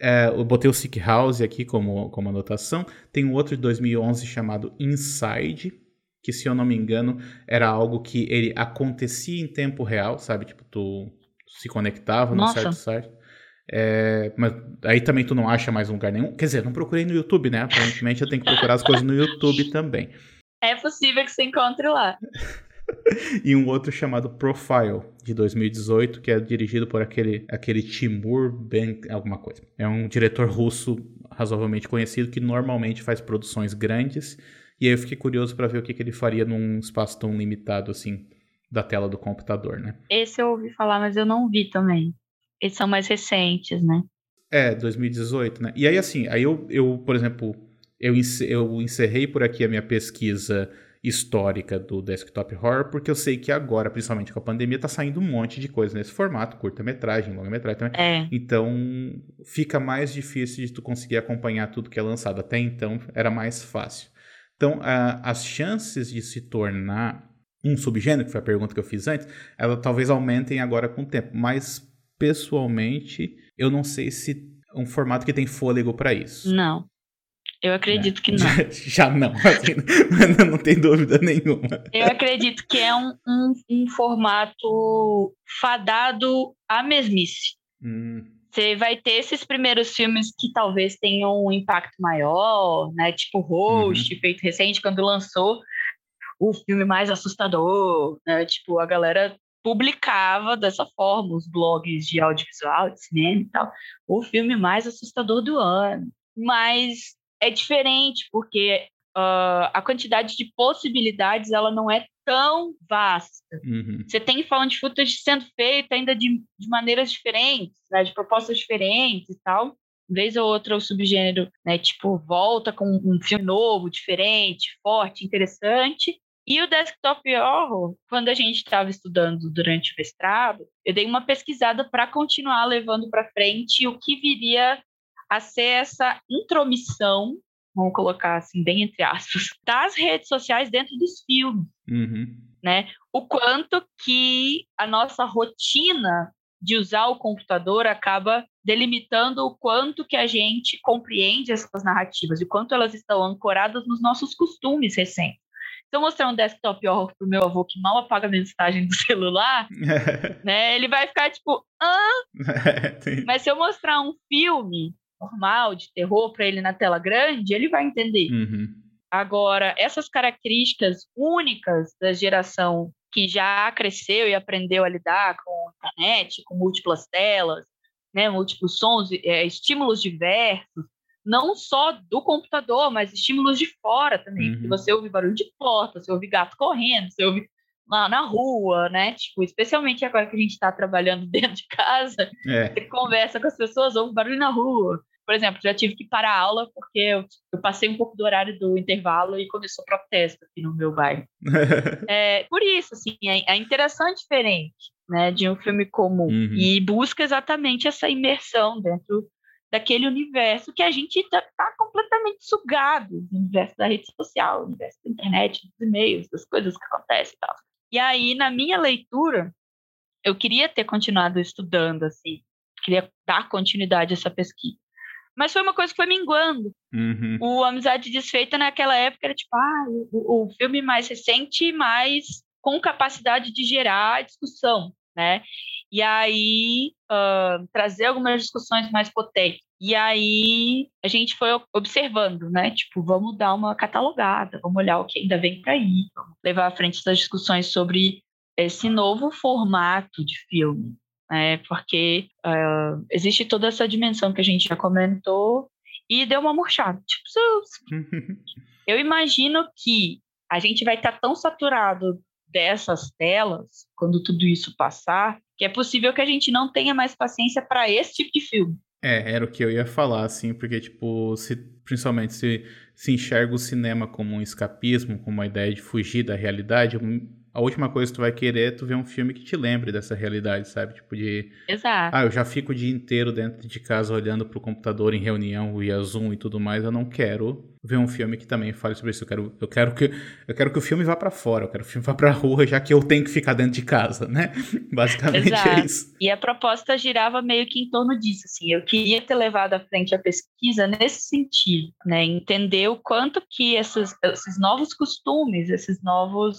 É, eu botei o Sick House aqui como, como anotação. Tem um outro de 2011 chamado Inside, que se eu não me engano era algo que ele acontecia em tempo real, sabe? Tipo, tu se conectava no certo site. É, mas aí também tu não acha mais lugar nenhum. Quer dizer, não procurei no YouTube, né? Aparentemente eu tenho que procurar as coisas no YouTube também. É possível que você encontre lá. [laughs] [laughs] e um outro chamado Profile, de 2018, que é dirigido por aquele, aquele Timur Ben alguma coisa. É um diretor russo razoavelmente conhecido que normalmente faz produções grandes. E aí eu fiquei curioso para ver o que, que ele faria num espaço tão limitado assim da tela do computador, né? Esse eu ouvi falar, mas eu não vi também. Eles são mais recentes, né? É, 2018, né? E aí, assim, aí eu, eu por exemplo, eu, eu encerrei por aqui a minha pesquisa histórica do desktop horror, porque eu sei que agora, principalmente com a pandemia, tá saindo um monte de coisa nesse formato, curta-metragem, longa-metragem também. É. Então, fica mais difícil de tu conseguir acompanhar tudo que é lançado. Até então, era mais fácil. Então, a, as chances de se tornar um subgênero, que foi a pergunta que eu fiz antes, ela talvez aumentem agora com o tempo. Mas, pessoalmente, eu não sei se um formato que tem fôlego para isso. Não. Eu acredito que não. [laughs] Já, não, assim, não tem dúvida nenhuma. Eu acredito que é um, um, um formato fadado à mesmice. Hum. Você vai ter esses primeiros filmes que talvez tenham um impacto maior, né? Tipo Host, uhum. feito recente, quando lançou o filme mais assustador, né? Tipo, a galera publicava dessa forma, os blogs de audiovisual, de cinema e tal, o filme mais assustador do ano. Mas é diferente, porque uh, a quantidade de possibilidades ela não é tão vasta. Uhum. Você tem found footage sendo feita ainda de, de maneiras diferentes, né, de propostas diferentes e tal. Vez ou outra o subgênero, né, tipo, volta com um filme novo, diferente, forte, interessante, E o desktop horror, quando a gente estava estudando durante o mestrado, eu dei uma pesquisada para continuar levando para frente o que viria a ser essa intromissão, vamos colocar assim, bem entre aspas, [laughs] das redes sociais dentro dos filmes. Uhum. Né? O quanto que a nossa rotina de usar o computador acaba delimitando o quanto que a gente compreende essas narrativas e quanto elas estão ancoradas nos nossos costumes recentes. Se eu mostrar um desktop horror pro meu avô que mal apaga a mensagem do [laughs] celular, [laughs] né, ele vai ficar tipo, hã? Mas se eu mostrar um filme normal de terror para ele na tela grande, ele vai entender. Uhum. Agora, essas características únicas da geração que já cresceu e aprendeu a lidar com a internet, com múltiplas telas, né, múltiplos sons, é, estímulos diversos, não só do computador, mas estímulos de fora também. Uhum. Você ouve barulho de porta, você ouve gato correndo, você ouve lá na rua, né? Tipo, especialmente agora que a gente está trabalhando [laughs] dentro de casa, é. você conversa com as pessoas, ouve barulho na rua. Por exemplo, já tive que parar a aula porque eu, eu passei um pouco do horário do intervalo e começou protesto aqui no meu bairro. [laughs] é, por isso, assim, a, a, interação é diferente, né, de um filme comum uhum. e busca exatamente essa imersão dentro daquele universo que a gente está tá completamente sugado, o universo da rede social, o universo da internet, dos e-mails, das coisas que acontecem e tal. E aí, na minha leitura, eu queria ter continuado estudando, assim, queria dar continuidade a essa pesquisa. Mas foi uma coisa que foi minguando. Uhum. O Amizade Desfeita naquela época era tipo, ah, o, o filme mais recente, mas com capacidade de gerar discussão, né? E aí uh, trazer algumas discussões mais potentes. E aí a gente foi observando, né? Tipo, vamos dar uma catalogada, vamos olhar o que ainda vem para aí, vamos levar à frente essas discussões sobre esse novo formato de filme, né? Porque uh, existe toda essa dimensão que a gente já comentou e deu uma murchada. Tipo, [laughs] eu imagino que a gente vai estar tá tão saturado dessas telas quando tudo isso passar que é possível que a gente não tenha mais paciência para esse tipo de filme. É, era o que eu ia falar, assim, porque, tipo, se, principalmente se, se enxerga o cinema como um escapismo, como uma ideia de fugir da realidade, a última coisa que tu vai querer é tu ver um filme que te lembre dessa realidade, sabe? Tipo de. Exato. Ah, eu já fico o dia inteiro dentro de casa olhando pro computador em reunião, via Zoom e tudo mais. Eu não quero ver um filme que também fale sobre isso. Eu quero, eu quero, que, eu quero que o filme vá para fora, eu quero que o filme vá pra rua, já que eu tenho que ficar dentro de casa, né? [laughs] Basicamente é Exato. é isso. E a proposta girava meio que em torno disso, assim. Eu queria ter levado à frente a pesquisa nesse sentido, né? Entender o quanto que esses, esses novos costumes, esses novos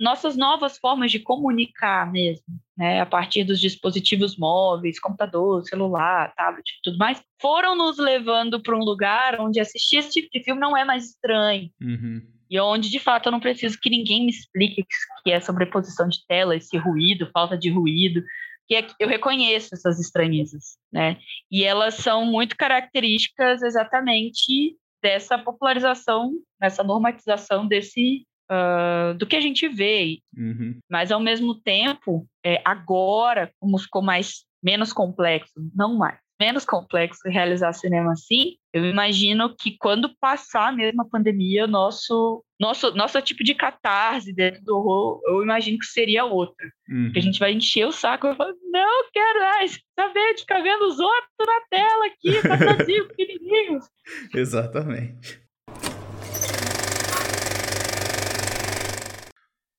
nossas novas formas de comunicar mesmo, né, a partir dos dispositivos móveis, computador, celular, tablet e tudo mais, foram nos levando para um lugar onde assistir esse tipo de filme não é mais estranho. Uhum. E onde, de fato, eu não preciso que ninguém me explique que é sobreposição de tela, esse ruído, falta de ruído, que é, eu reconheço essas estranhezas, né? E elas são muito características exatamente dessa popularização, dessa normatização desse uh, do que a gente vê. Uhum. Mas, ao mesmo tempo, é, agora, como ficou mais menos complexo, não mais, menos complexo realizar cinema assim, eu imagino que quando passar mesmo a pandemia, nosso, nosso, nosso tipo de catarse dentro do horror, eu imagino que seria outra. Uhum. Que a gente vai encher o saco e falar, não quero mais saber de ficar vendo os outros na tela aqui, fantasia, [laughs] pequenininhos. Exatamente.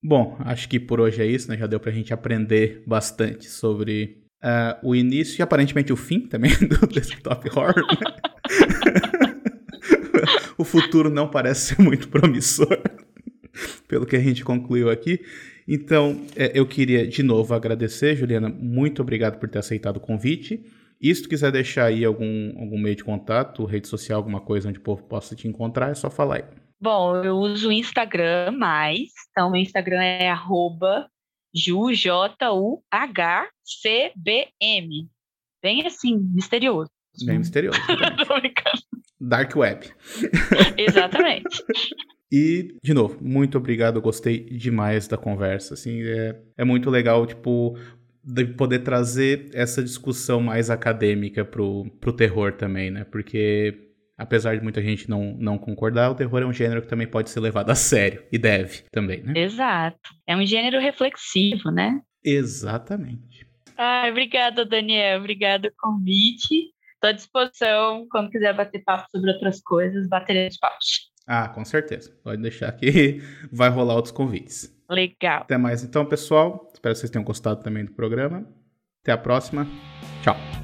Bom, acho que por hoje é isso, né? Já deu pra gente aprender bastante sobre uh, o início e aparentemente o fim também [laughs] do desktop horror. Né? [laughs] o futuro não parece ser [laughs] muito promissor, pelo que a gente concluiu aqui. Então, é, eu queria de novo agradecer, Juliana. Muito obrigado por ter aceitado o convite. E se tu quiser deixar aí algum, algum meio de contato, rede social, alguma coisa onde o povo possa te encontrar, é só falar aí. Bom, eu uso o Instagram mais, então o Instagram é arroba J-U-H-C-B-M. Bem assim, misterioso. Bem misterioso. [laughs] Tô brincando. Dark Web. [laughs] [laughs] Exatamente. E, de novo, muito obrigado. Eu gostei demais da conversa. Assim, é, é muito legal, tipo, de poder trazer essa discussão mais acadêmica pro, pro terror também, né? Porque apesar de muita gente não, não concordar, o terror é um gênero que também pode ser levado a sério. E deve também, né? Exato. É um gênero reflexivo, né? Exatamente. Ah, obrigada, Daniel. Obrigado pelo convite. Estou à disposição. Quando quiser bater papo sobre outras coisas, bateremos papos. Ah, com certeza. Pode deixar que [laughs] vai rolar outros convites. Legal. Até mais então, pessoal. Espero que vocês tenham gostado também do programa. Até a próxima. Tchau.